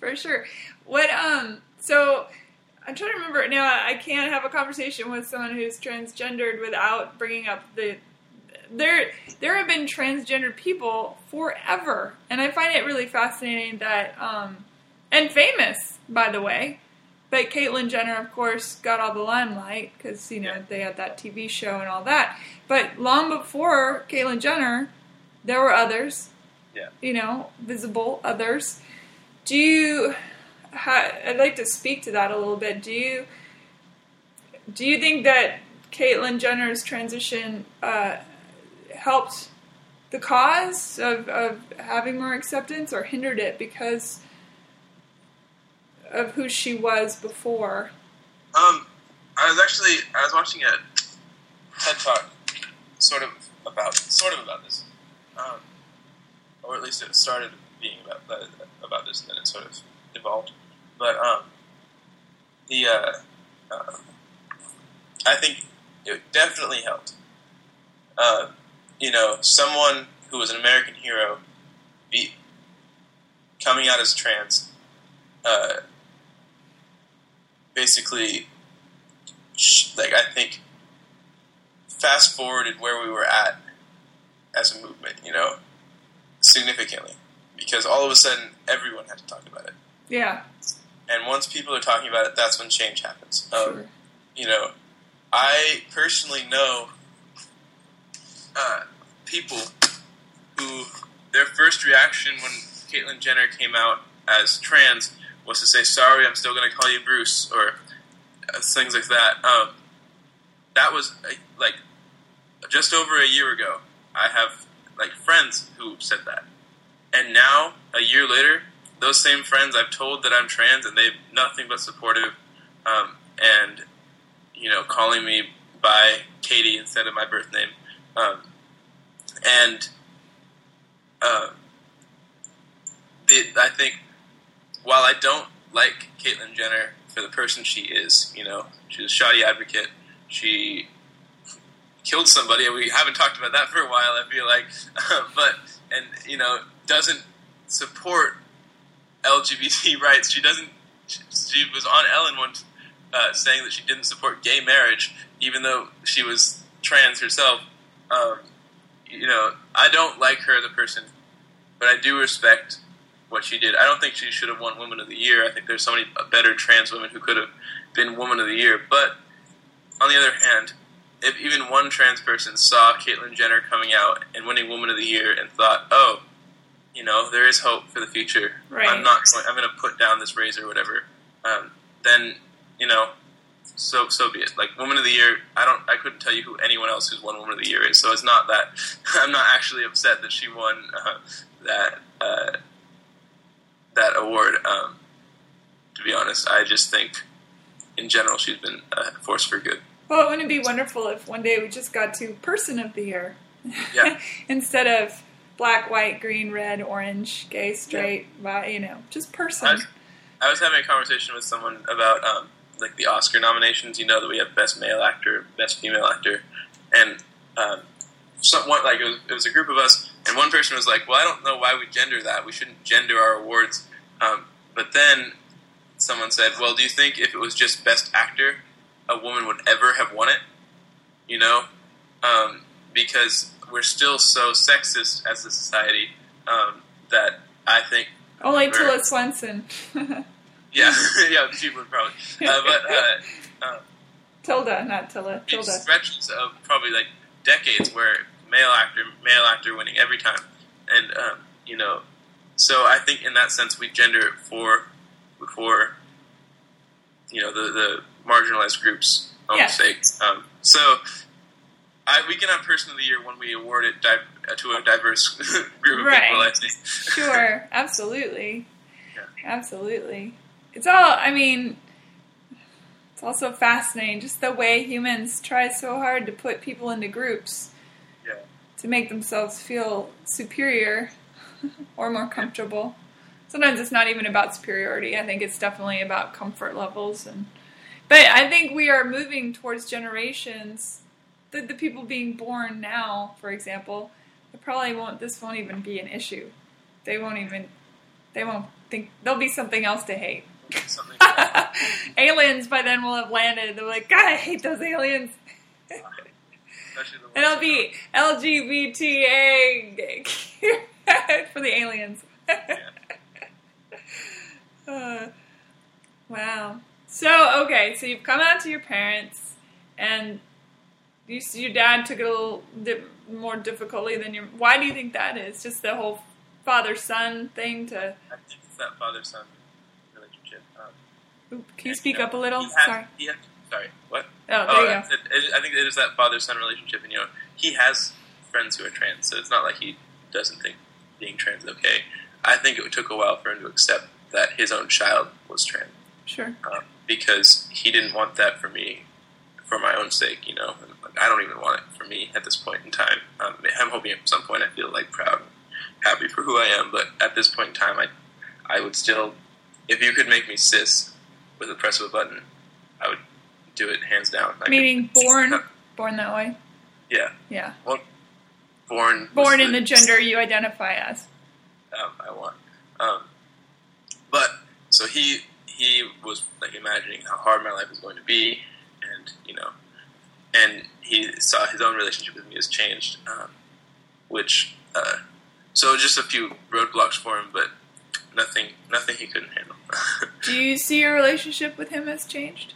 for sure. What um so I'm trying to remember now. I can't have a conversation with someone who's transgendered without bringing up the there. There have been transgendered people forever, and I find it really fascinating that um, and famous, by the way. But Caitlyn Jenner, of course, got all the limelight because you know Yeah. they had that TV show and all that. But long before Caitlyn Jenner, there were others. Yeah. You know, visible others. Do you? I'd like to speak to that a little bit. Do you? Do you think that Caitlyn Jenner's transition uh, helped the cause of, of having more acceptance, or hindered it because of who she was before? Um, I was actually I was watching a TED talk, sort of about sort of about this, um, or at least it started being about about this, and then it sort of evolved. But um, the uh, uh, I think it definitely helped. Uh, you know, someone who was an American hero, be coming out as trans. Uh, basically like I think fast forwarded where we were at as a movement, you know, significantly because all of a sudden everyone had to talk about it, Yeah, and once people are talking about it, that's when change happens. Um, sure. You know, I personally know uh, people who their first reaction when Caitlyn Jenner came out as trans was to say, "Sorry, I'm still going to call you Bruce," or uh, things like that. Um, that was uh, like just over a year ago. I have like friends who said that, and now a year later, those same friends I've told that I'm trans, and they've nothing but supportive, um, and you know, calling me by Katie instead of my birth name, um, and uh, the, I think while I don't like Caitlyn Jenner for the person she is, you know, she's a shoddy advocate. She killed somebody, and we haven't talked about that for a while. I feel like, but and you know, doesn't support LGBT rights. She doesn't. She, was on Ellen once uh, saying that she didn't support gay marriage, even though she was trans herself. Um, you know, I don't like her as a person, but I do respect what she did. I don't think she should have won Woman of the Year. I think there's so many better trans women who could have been Woman of the Year. But on the other hand, if even one trans person saw Caitlyn Jenner coming out and winning Woman of the Year and thought, oh, know, there is hope for the future. Right. I'm not. Going, I'm going to put down this razor or whatever. Um, then you know, so so be it. Like woman of the year, I don't. I couldn't tell you who anyone else who's won woman of the year is. So it's not that I'm not actually upset that she won uh, that uh, that award. Um, to be honest, I just think in general she's been a force for good. Well, wouldn't it be wonderful if one day we just got to person of the year Yeah. instead of black, white, green, red, orange, gay, straight, bi, you know, just person. I was, I was having a conversation with someone about um, like the Oscar nominations. You know that we have best male actor, best female actor, and um, someone like it was, it was a group of us, and one person was like, "Well, I don't know why we gender that. We shouldn't gender our awards." Um, but then someone said, "Well, do you think if it was just best actor, a woman would ever have won it?" You know, um, because we're still so sexist as a society um, that I think Only Tilla Swenson. Yeah, yeah, she would probably. Uh, but uh, um, Tilda, not Tilla. Tilda. stretches of probably like decades where male actor, male actor winning every time, and um, you know, so I think in that sense we gender it for for you know the the marginalized groups own Yes. sake. Um, so. I, we can have person of the year when we award it di- to a diverse group of Right. people. I think. Sure, absolutely. Yeah. Absolutely. It's all, I mean, it's also fascinating just the way humans try so hard to put people into groups Yeah. to make themselves feel superior or more comfortable. Sometimes it's not even about superiority. I think it's definitely about comfort levels and but I think we are moving towards generations the, the people being born now, for example, they probably won't this won't even be an issue. They won't even they won't think there'll be something else to hate. Aliens by then will have landed. They're like, God, I hate those aliens. And it'll be LGBTA for the aliens. Uh, wow. So okay, so you've come out to your parents, and you, your dad took it a little di- more difficultly than your. Why do you think that is? Just the whole father-son thing. To I think it's that father-son relationship. Um, Oop, can you speak up a little? Had- Sorry. had- sorry. What? Oh, there oh, you go. It- I think it is that father-son relationship, and you know, he has friends who are trans, so it's not like he doesn't think being trans is okay. I think it took a while for him to accept that his own child was trans Sure. um, because he didn't want that for me, for my own sake. You know, and, I don't even want it for me at this point in time. Um, I'm hoping at some point I feel like proud, and happy for who I am. But at this point in time, I, I would still, if you could make me cis with the press of a button, I would do it hands down. I could- Meaning born, born that way. yeah, Yeah. Well, born, Born in the gender you identify as. um, I want. Um, but so he he was like imagining how hard my life was going to be, and you know, and he saw his own relationship with me has changed, um, which uh, so just a few roadblocks for him, but nothing nothing he couldn't handle. Do you see your relationship with him has changed?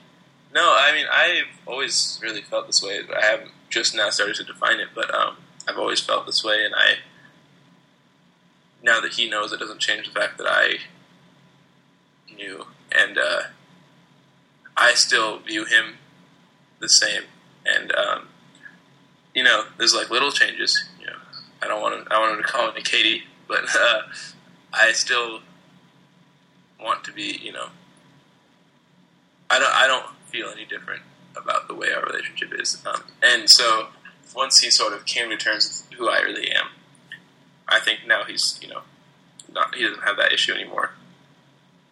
no, I mean I've always really felt this way. I haven't just now started to define it, but um, I've always felt this way, and I now that he knows, it doesn't change the fact that I knew, and uh, I still view him the same. And um, you know, there's like little changes. You know, I don't want to. I want him to call me Katie, but uh, I still want to be. You know, I don't. I don't feel any different about the way our relationship is. Um, and so, once he sort of came to terms with who I really am, I think now he's. You know, not. He doesn't have that issue anymore.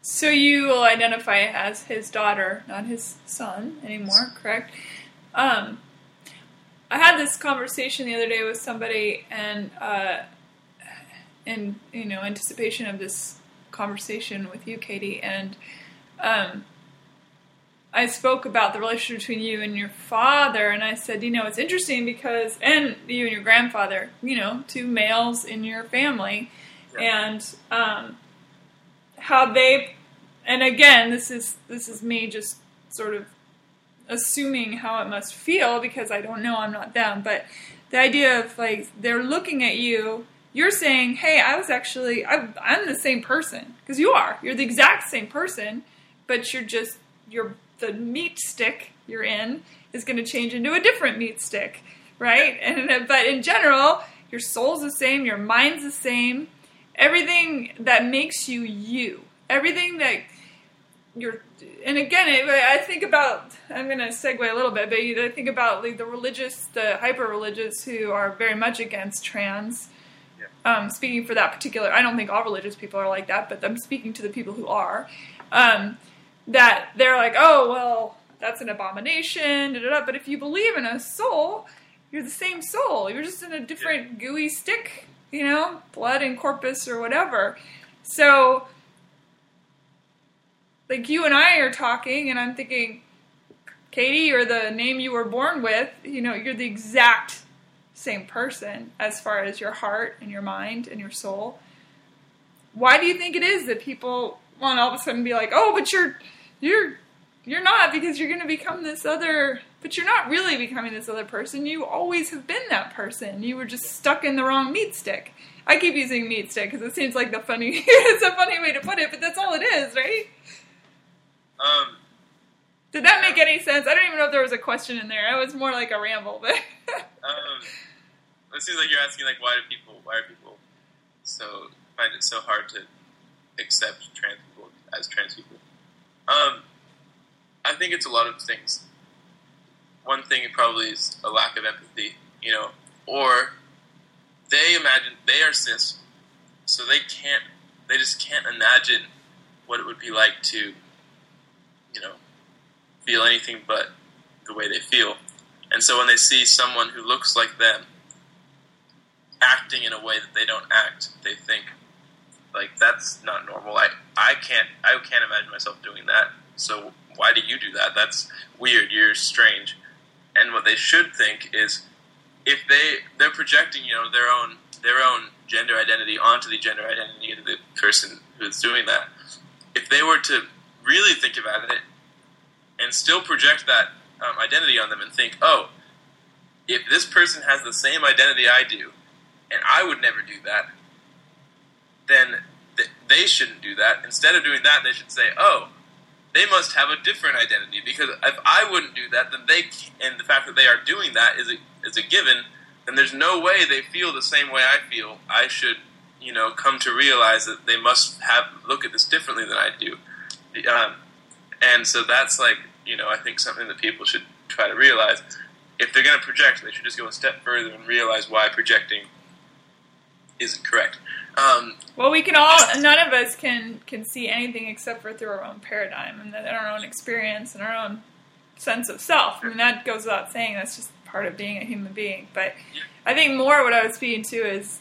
So you will identify as his daughter, not his son anymore, correct? Um, I had this conversation the other day with somebody, and uh, in you know anticipation of this conversation with you, Katie, and um, I spoke about the relationship between you and your father, and I said, you know, it's interesting because, and you and your grandfather, you know, two males in your family, and um, how they, and again, this is this is me just sort of assuming how it must feel because I don't know, I'm not them, but the idea of like they're looking at you, you're saying, "Hey, I was actually I, I'm the same person because you are. You're the exact same person, but you're just you're the meat stick you're in is going to change into a different meat stick, right? And but in general, your soul's the same, your mind's the same. Everything that makes you you, everything that you're, and again, I think about. I'm going to segue a little bit, but I think about like the religious, the hyper religious who are very much against trans. Um, speaking for that particular, I don't think all religious people are like that, but I'm speaking to the people who are. Um, that they're like, oh well, that's an abomination. Da, da, da. But if you believe in a soul, you're the same soul. You're just in a different gooey stick, you know, blood and corpus or whatever. So, like you and I are talking, and I'm thinking, Katie, or the name you were born with, you know, you're the exact same person as far as your heart and your mind and your soul. Why do you think it is that people want all of a sudden be like, oh, but you're you're you're not because you're going to become this other but you're not really becoming this other person. You always have been that person. You were just stuck in the wrong meat stick. I keep using meat stick because it seems like the funny it's a funny way to put it but that's all it is right Um, did that make any sense i don't even know if there was a question in there it was more like a ramble but um, it seems like you're asking like why do people why are people so find it so hard to accept trans people as trans people? Um, I think it's a lot of things. One thing probably is a lack of empathy, you know, or they imagine they are cis, so they can't, they just can't imagine what it would be like to, you know, feel anything but the way they feel. And so when they see someone who looks like them acting in a way that they don't act, they think like that's not normal. I I can't I can't imagine myself doing that. So why do you do that? That's weird. You're strange. And what they should think is if they they're projecting, you know, their own their own gender identity onto the gender identity of the person who's doing that. If they were to really think about it and still project that um, identity on them and think, oh, if this person has the same identity I do, and I would never do that, then th- they shouldn't do that. Instead of doing that, they should say, oh, they must have a different identity because if I wouldn't do that, then they and the fact that they are doing that is a, is a given. Then there's no way they feel the same way I feel. I should, you know, come to realize that they must have look at this differently than I do. Um, and so that's like, you know, I think something that people should try to realize. If they're going to project, they should just go a step further and realize why projecting isn't correct. Um, well we can all none of us can can see anything except for through our own paradigm and, and our own experience and our own sense of self i mean that goes without saying that's just part of being a human being but i think more what i was speaking to is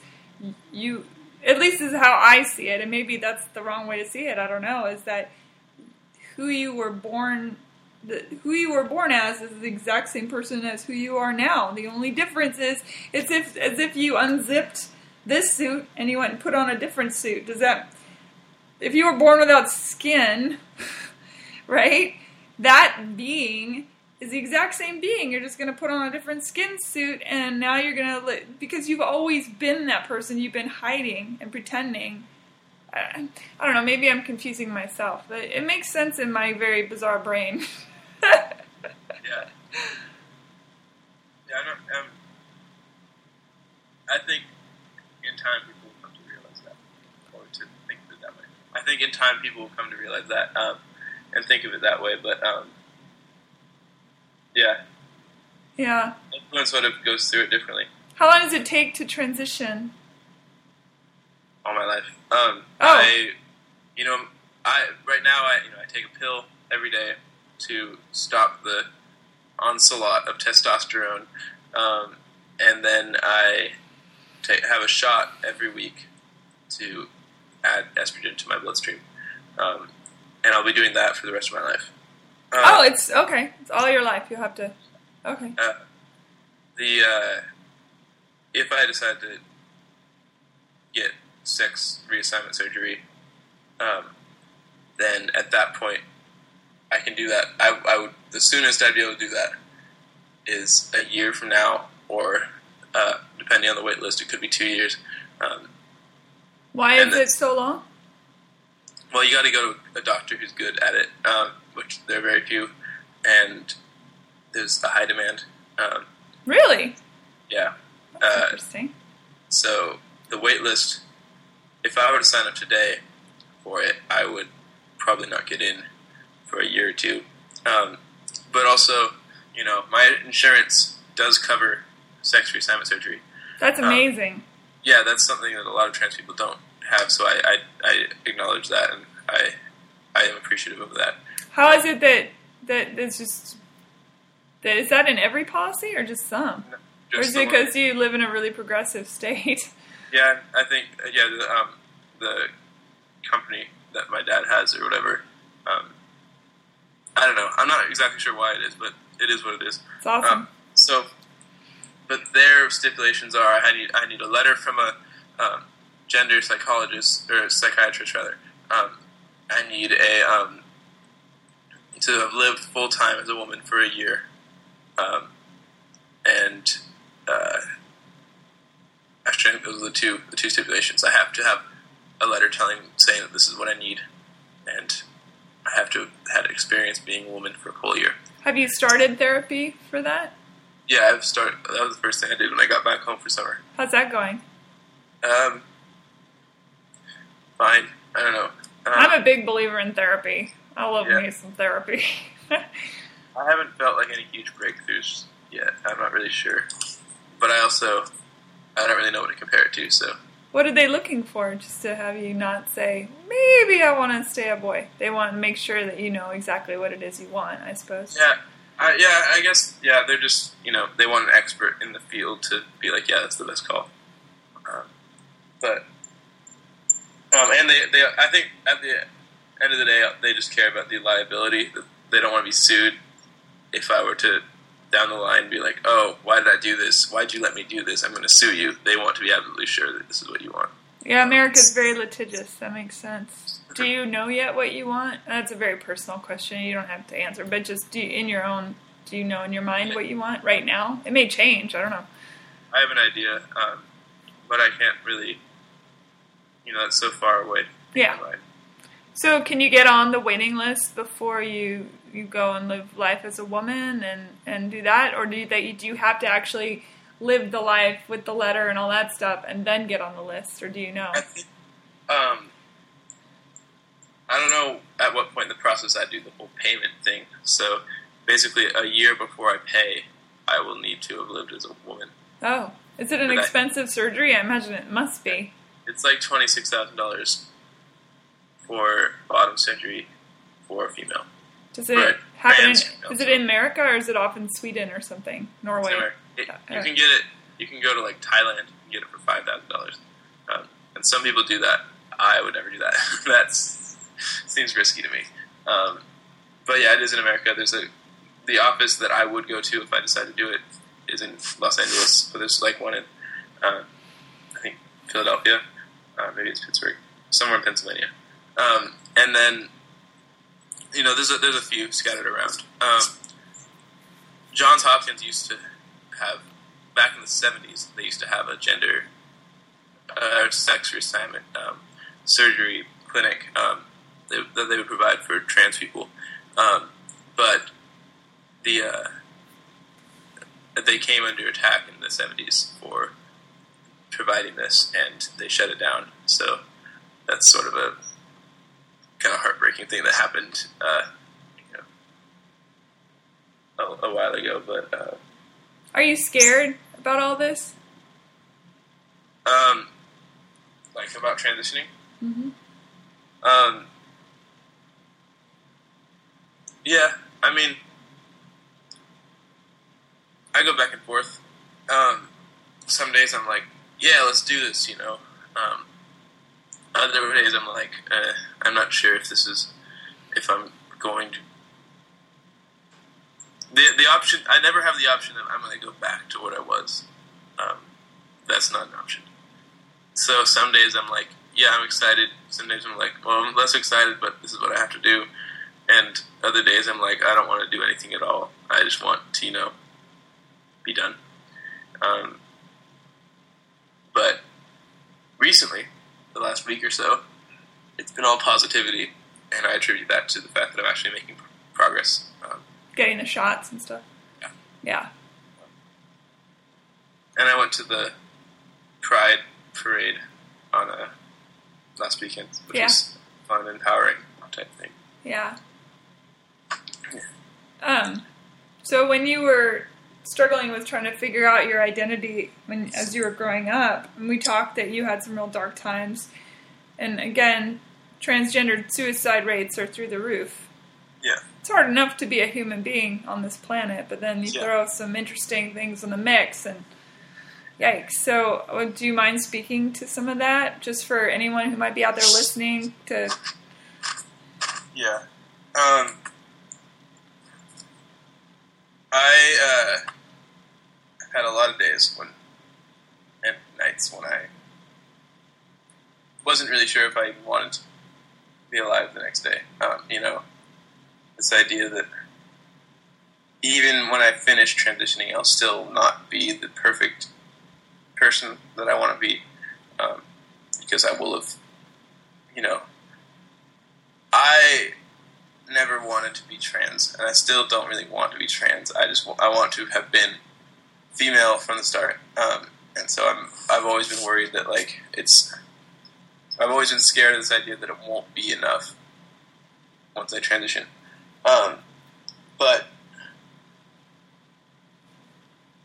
you at least is how i see it and maybe that's the wrong way to see it i don't know is that who you were born the, who you were born as is the exact same person as who you are now. The only difference is it's if as if you unzipped this suit and you went and put on a different suit. Does that if you were born without skin, right? That being is the exact same being. You're just going to put on a different skin suit and now you're going to because you've always been that person. You've been hiding and pretending. I, I don't know, maybe I'm confusing myself, but it makes sense in my very bizarre brain. yeah. Yeah, I don't. Um, I think in time people will come to realize that, or to think of it that way. I think in time people will come to realize that um, and think of it that way. But um, yeah, yeah. everyone sort of goes through it differently. How long does it take to transition? All my life. Um, Oh. I, you know, I right now I you know I take a pill every day to stop the onslaught of testosterone, um, and then I have a shot every week to add estrogen to my bloodstream, um, and I'll be doing that for the rest of my life. Uh, Oh, it's okay. It's all your life. You have to. Okay. uh, the uh, if I decide to sex reassignment surgery, um, then at that point I can do that. I, I would the soonest I'd be able to do that is a year from now, or uh, depending on the wait list, it could be two years. Um, Why is the- it so long? well, you got to go to a doctor who's good at it, um, which there are very few, and there's a high demand. Um, Really? yeah. Uh, interesting. So the wait list, if I were to sign up today for it, I would probably not get in for a year or two. Um, but also, you know, my insurance does cover sex reassignment surgery. That's uh, amazing. Yeah, that's something that a lot of trans people don't have. So I, I, I acknowledge that, and I, I am appreciative of that. How is it that that it's just that is that in every policy or just some? or Just is it because you live in a really progressive state? Yeah, I think yeah the um, the company that my dad has or whatever. Um, I don't know. I'm not exactly sure why it is, but it is what it is. It's awesome. Um, so, but their stipulations are: I need I need a letter from a um, gender psychologist or psychiatrist rather. Um, I need a um, to have lived full time as a woman for a year, um, and uh, actually, I think those are the two the two stipulations. I have to have a letter telling saying that this is what I need, and I have to have had experience being a woman for a whole year. Have you started therapy for that? Yeah, I've started. That was the first thing I did when I got back home for summer. How's that going? Um, fine. I don't know. Um, I'm a big believer in therapy. I love Yeah. me some therapy. I haven't felt like any huge breakthroughs yet. I'm not really sure, but I also I don't really know what to compare it to. So what are they looking for? Just to have you not say, maybe I want to stay a boy. They want to make sure that you know exactly what it is you want, I suppose. yeah, I, yeah. I guess yeah. They're just you know they want an expert in the field to be like yeah that's the best call. Um, but um, and they they I think at the end of the day they just care about the liability. They don't want to be sued if I were to down the line be like, oh, why did I do this? Why'd you let me do this? I'm going to sue you. They want to be absolutely sure that this is what you want. Yeah, America's very litigious. That makes sense. Do you know yet what you want? That's a very personal question. You don't have to answer, but just do you, in your own. Do you know in your mind what you want right now? It may change. I don't know. I have an idea, um, but I can't really, you know, it's so far away. Yeah. So, can you get on the waiting list before you you go and live life as a woman and and do that, or do you, that you do you have to actually live the life with the letter and all that stuff and then get on the list, or do you know? I think, um, I don't know at what point in the process I do the whole payment thing. So basically, a year before I pay, I will need to have lived as a woman. Oh, is it an But I- expensive surgery? I imagine it must be. It's like twenty six thousand dollars for bottom surgery for a female. Does it Right. happen? In, is it in America or is it off in Sweden or something? Norway. It, Yeah. you can get it. You can go to like Thailand and get it for five thousand dollars. Um, and some people do that. I would never do that. that seems risky to me. Um, but yeah, it is in America. There's a the office that I would go to if I decide to do it is in Los Angeles, but there's like one in uh, I think Philadelphia, uh, maybe it's Pittsburgh, somewhere in Pennsylvania. Um, and then you know there's a, there's a few scattered around. Um, Johns Hopkins used to have back in the '70s. They used to have a gender uh, sex reassignment um, surgery clinic um, that, they would provide for trans people, um, but the uh, they came under attack in the '70s for providing this, and they shut it down. So that's sort of a kind of heartbreaking thing that happened. Uh, you know, a, a while ago, but uh, Are you scared about all this? um, like about transitioning. Mm-hmm. Um, yeah, I mean, I go back and forth. Um, some days I'm like, yeah, let's do this, you know. Um, other days I'm like, eh, I'm not sure if this is, if I'm going to. The, the option, I never have the option that I'm going to go back to what I was. Um, that's not an option. So some days I'm like, yeah, I'm excited. Some days I'm like, well, I'm less excited, but this is what I have to do. And other days I'm like, I don't want to do anything at all. I just want to, you know, be done. Um, but recently, the last week or so, it's been all positivity, and I attribute that to the fact that I'm actually making progress. Um, Getting the shots and stuff. Yeah. Yeah. and I went to the Pride parade on a last weekend, which Yeah. was fun, and empowering type thing. Yeah. Um, so when you were struggling with trying to figure out your identity when as you were growing up, and we talked that you had some real dark times, and again, transgendered suicide rates are through the roof. Yeah. It's hard enough to be a human being on this planet, but then you Yeah. throw some interesting things in the mix, and yikes. So, uh, do you mind speaking to some of that, just for anyone who might be out there listening to Yeah. Um, I uh, had a lot of days when, and nights when I wasn't really sure if I even wanted to be alive the next day. Um, you know, this idea that even when I finish transitioning, I'll still not be the perfect person that I want to be um, because I will have, you know, I never wanted to be trans, and I still don't really want to be trans. I just I want to have been female from the start, um, and so I'm I've always been worried that like it's I've always been scared of this idea that it won't be enough once I transition. Um, but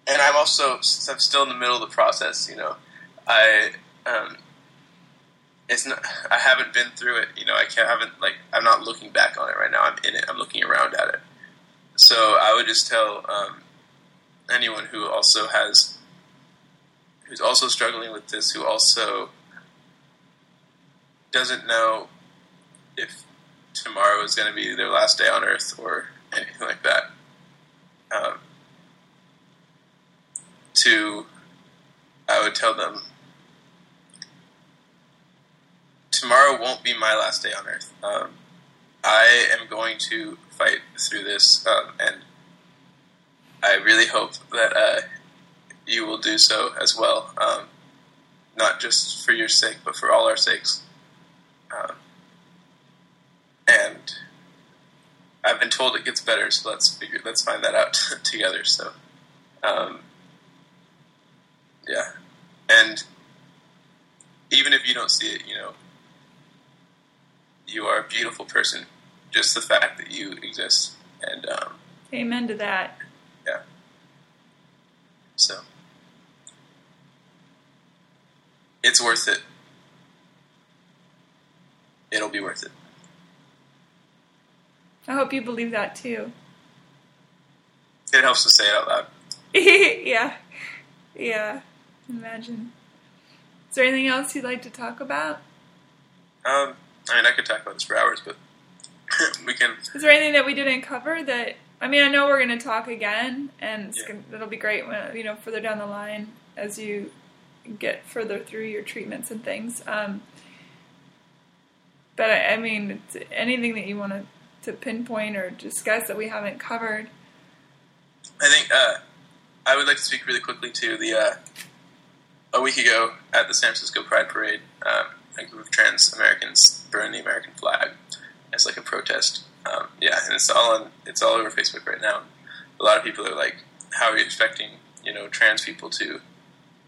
and I'm also since I'm still in the middle of the process, you know, I um, it's not I haven't been through it. You know, I can't haven't like I'm not looking back on it right now. I'm in it. I'm looking around at it. So I would just tell um, anyone who also has who's also struggling with this, who also doesn't know if tomorrow is going to be their last day on Earth or anything like that. Um, to, I would tell them, tomorrow won't be my last day on Earth. Um, I am going to fight through this, um, and I really hope that uh, you will do so as well. Um, not just for your sake, but for all our sakes. Um, and I've been told it gets better, so let's figure, let's find that out together. So, um, yeah, and even if you don't see it, you know, you are a beautiful person. Just the fact that you exist, and um, amen to that. So it's worth it. It'll be worth it. I hope you believe that too. It helps to say it out loud. yeah. Yeah. Imagine. Is there anything else you'd like to talk about? Um, I mean, I could talk about this for hours, but we can. Is there anything that we didn't cover that? I mean, I know we're going to talk again, and it's Yeah. gonna, it'll be great when you know further down the line as you get further through your treatments and things. Um, but I, I mean, anything that you want to to pinpoint or discuss that we haven't covered. I think uh, I would like to speak really quickly to the uh, a week ago at the San Francisco Pride Parade. Um, a group of trans Americans burned the American flag as like a protest. Um, yeah, and it's all on it's all over Facebook right now. A lot of people are like, "How are you expecting you know trans people to,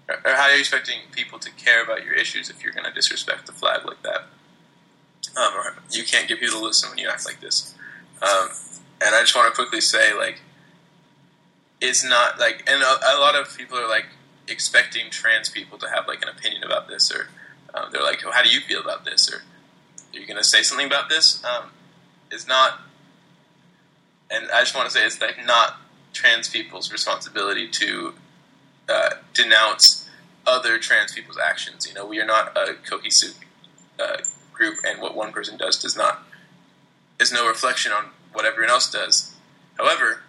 or how are you expecting people to care about your issues if you're going to disrespect the flag like that?" Um, or you can't get people to listen when you act like this. Um, and I just want to quickly say, like, it's not like, and a, a lot of people are like expecting trans people to have like an opinion about this, or um, they're like, well, "How do you feel about this?" or "Are you going to say something about this?" Um, it's not, and I just want to say it's like not trans people's responsibility to uh, denounce other trans people's actions. You know, we are not a cohesive uh, group, and what one person does does not is no reflection on what everyone else does. However,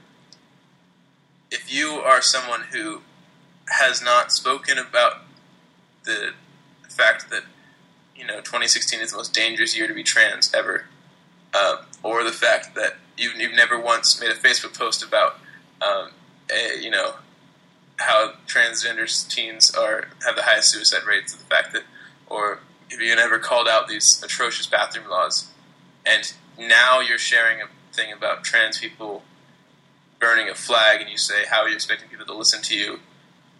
if you are someone who has not spoken about the fact that you know 2016 is the most dangerous year to be trans ever, um, or the fact that you've, you've never once made a Facebook post about um, a, you know how transgender teens are have the highest suicide rates, the fact that or have you ever called out these atrocious bathroom laws, and now you're sharing a thing about trans people burning a flag, and you say, "How are you expecting people to listen to you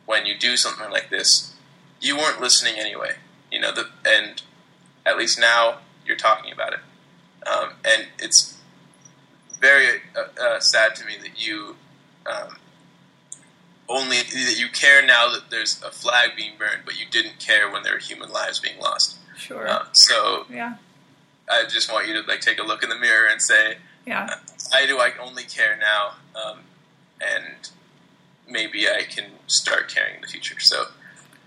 when you do something like this?" You weren't listening anyway, you know. The, and at least now you're talking about it, um, and it's very uh, uh, sad to me that you um, only that you care now that there's a flag being burned, but you didn't care when there were human lives being lost. Sure. Uh, so yeah. I just want you to like take a look in the mirror and say, Yeah. why do I only care now? Um, and maybe I can start caring in the future. So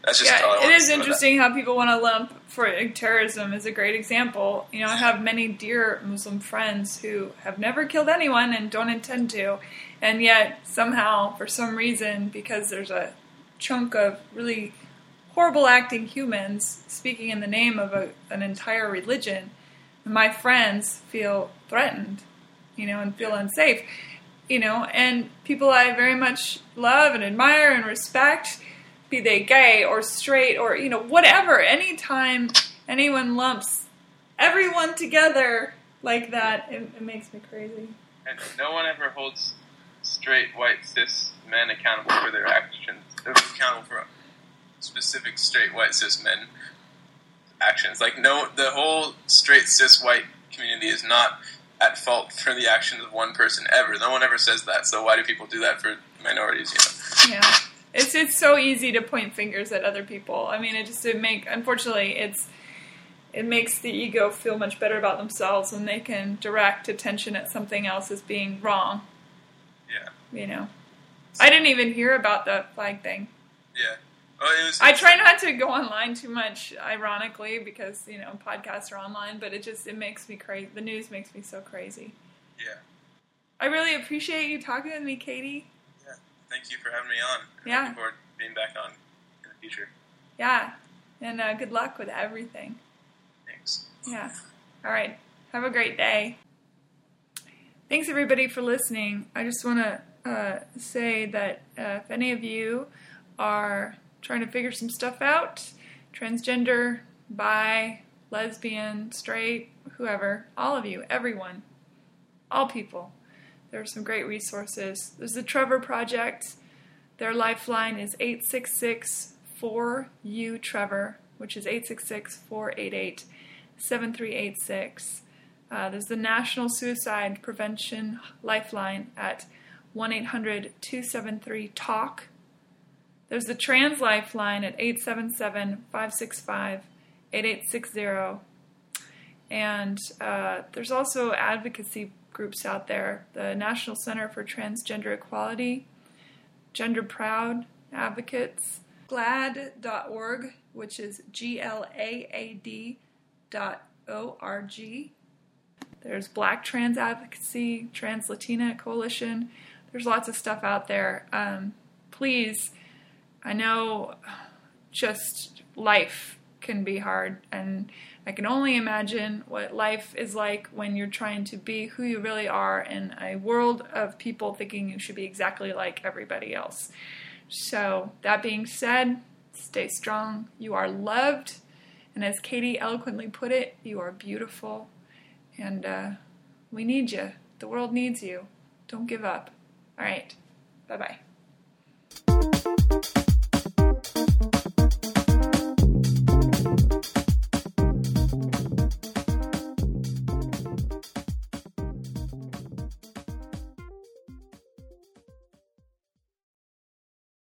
that's just all I Yeah, it is interesting how people want to lump for terrorism is a great example. You know, I have many dear Muslim friends who have never killed anyone and don't intend to, and yet somehow, for some reason, because there's a chunk of really horrible acting humans speaking in the name of a, an entire religion, my friends feel threatened, you know, and feel unsafe, you know, and people I very much love and admire and respect be they gay or straight or you know whatever anytime anyone lumps everyone together like that it, it makes me crazy And no one ever holds straight white cis men accountable for their actions. They're accountable for specific straight white cis men actions. Like no, the whole straight cis white community is not at fault for the actions of one person ever. No one ever says that. So why do people do that for minorities? You know. yeah it's it's so easy to point fingers at other people i mean it just it make unfortunately it's it makes the ego feel much better about themselves when they can direct attention at something else as being wrong Yeah. you know i didn't even hear about the flag thing Yeah. Oh, it was, I try not to go online too much, ironically, because you know podcasts are online. But it just it makes me crazy. The news makes me so crazy. Yeah. I really appreciate you talking with me, Katie. Thank you for having me on. I'm Yeah. Looking forward to being back on in the future. Yeah, and uh, good luck with everything. Thanks. Yeah. All right. Have a great day. Thanks everybody for listening. I just want to uh, say that uh, if any of you are trying to figure some stuff out, transgender, bi, lesbian, straight, whoever, all of you, everyone, all people, there are some great resources. There's the Trevor Project. Their lifeline is 866 4U Trevor, which is 866 488 7386. Uh, there's the National Suicide Prevention Lifeline at 1 800 273 TALK. There's the Trans Lifeline at 877 565 8860. And uh, there's also advocacy groups out there the National Center for Transgender Equality, Gender Proud Advocates, GLAAD.org, which is G L A A D dot O R G. There's Black Trans Advocacy, Trans Latina Coalition. There's lots of stuff out there. Um, please, I know just life can be hard, and I can only imagine what life is like when you're trying to be who you really are in a world of people thinking you should be exactly like everybody else. So, that being said, stay strong. You are loved. And as Katie eloquently put it, you are beautiful. And uh, we need you. The world needs you. Don't give up. All right. Bye bye.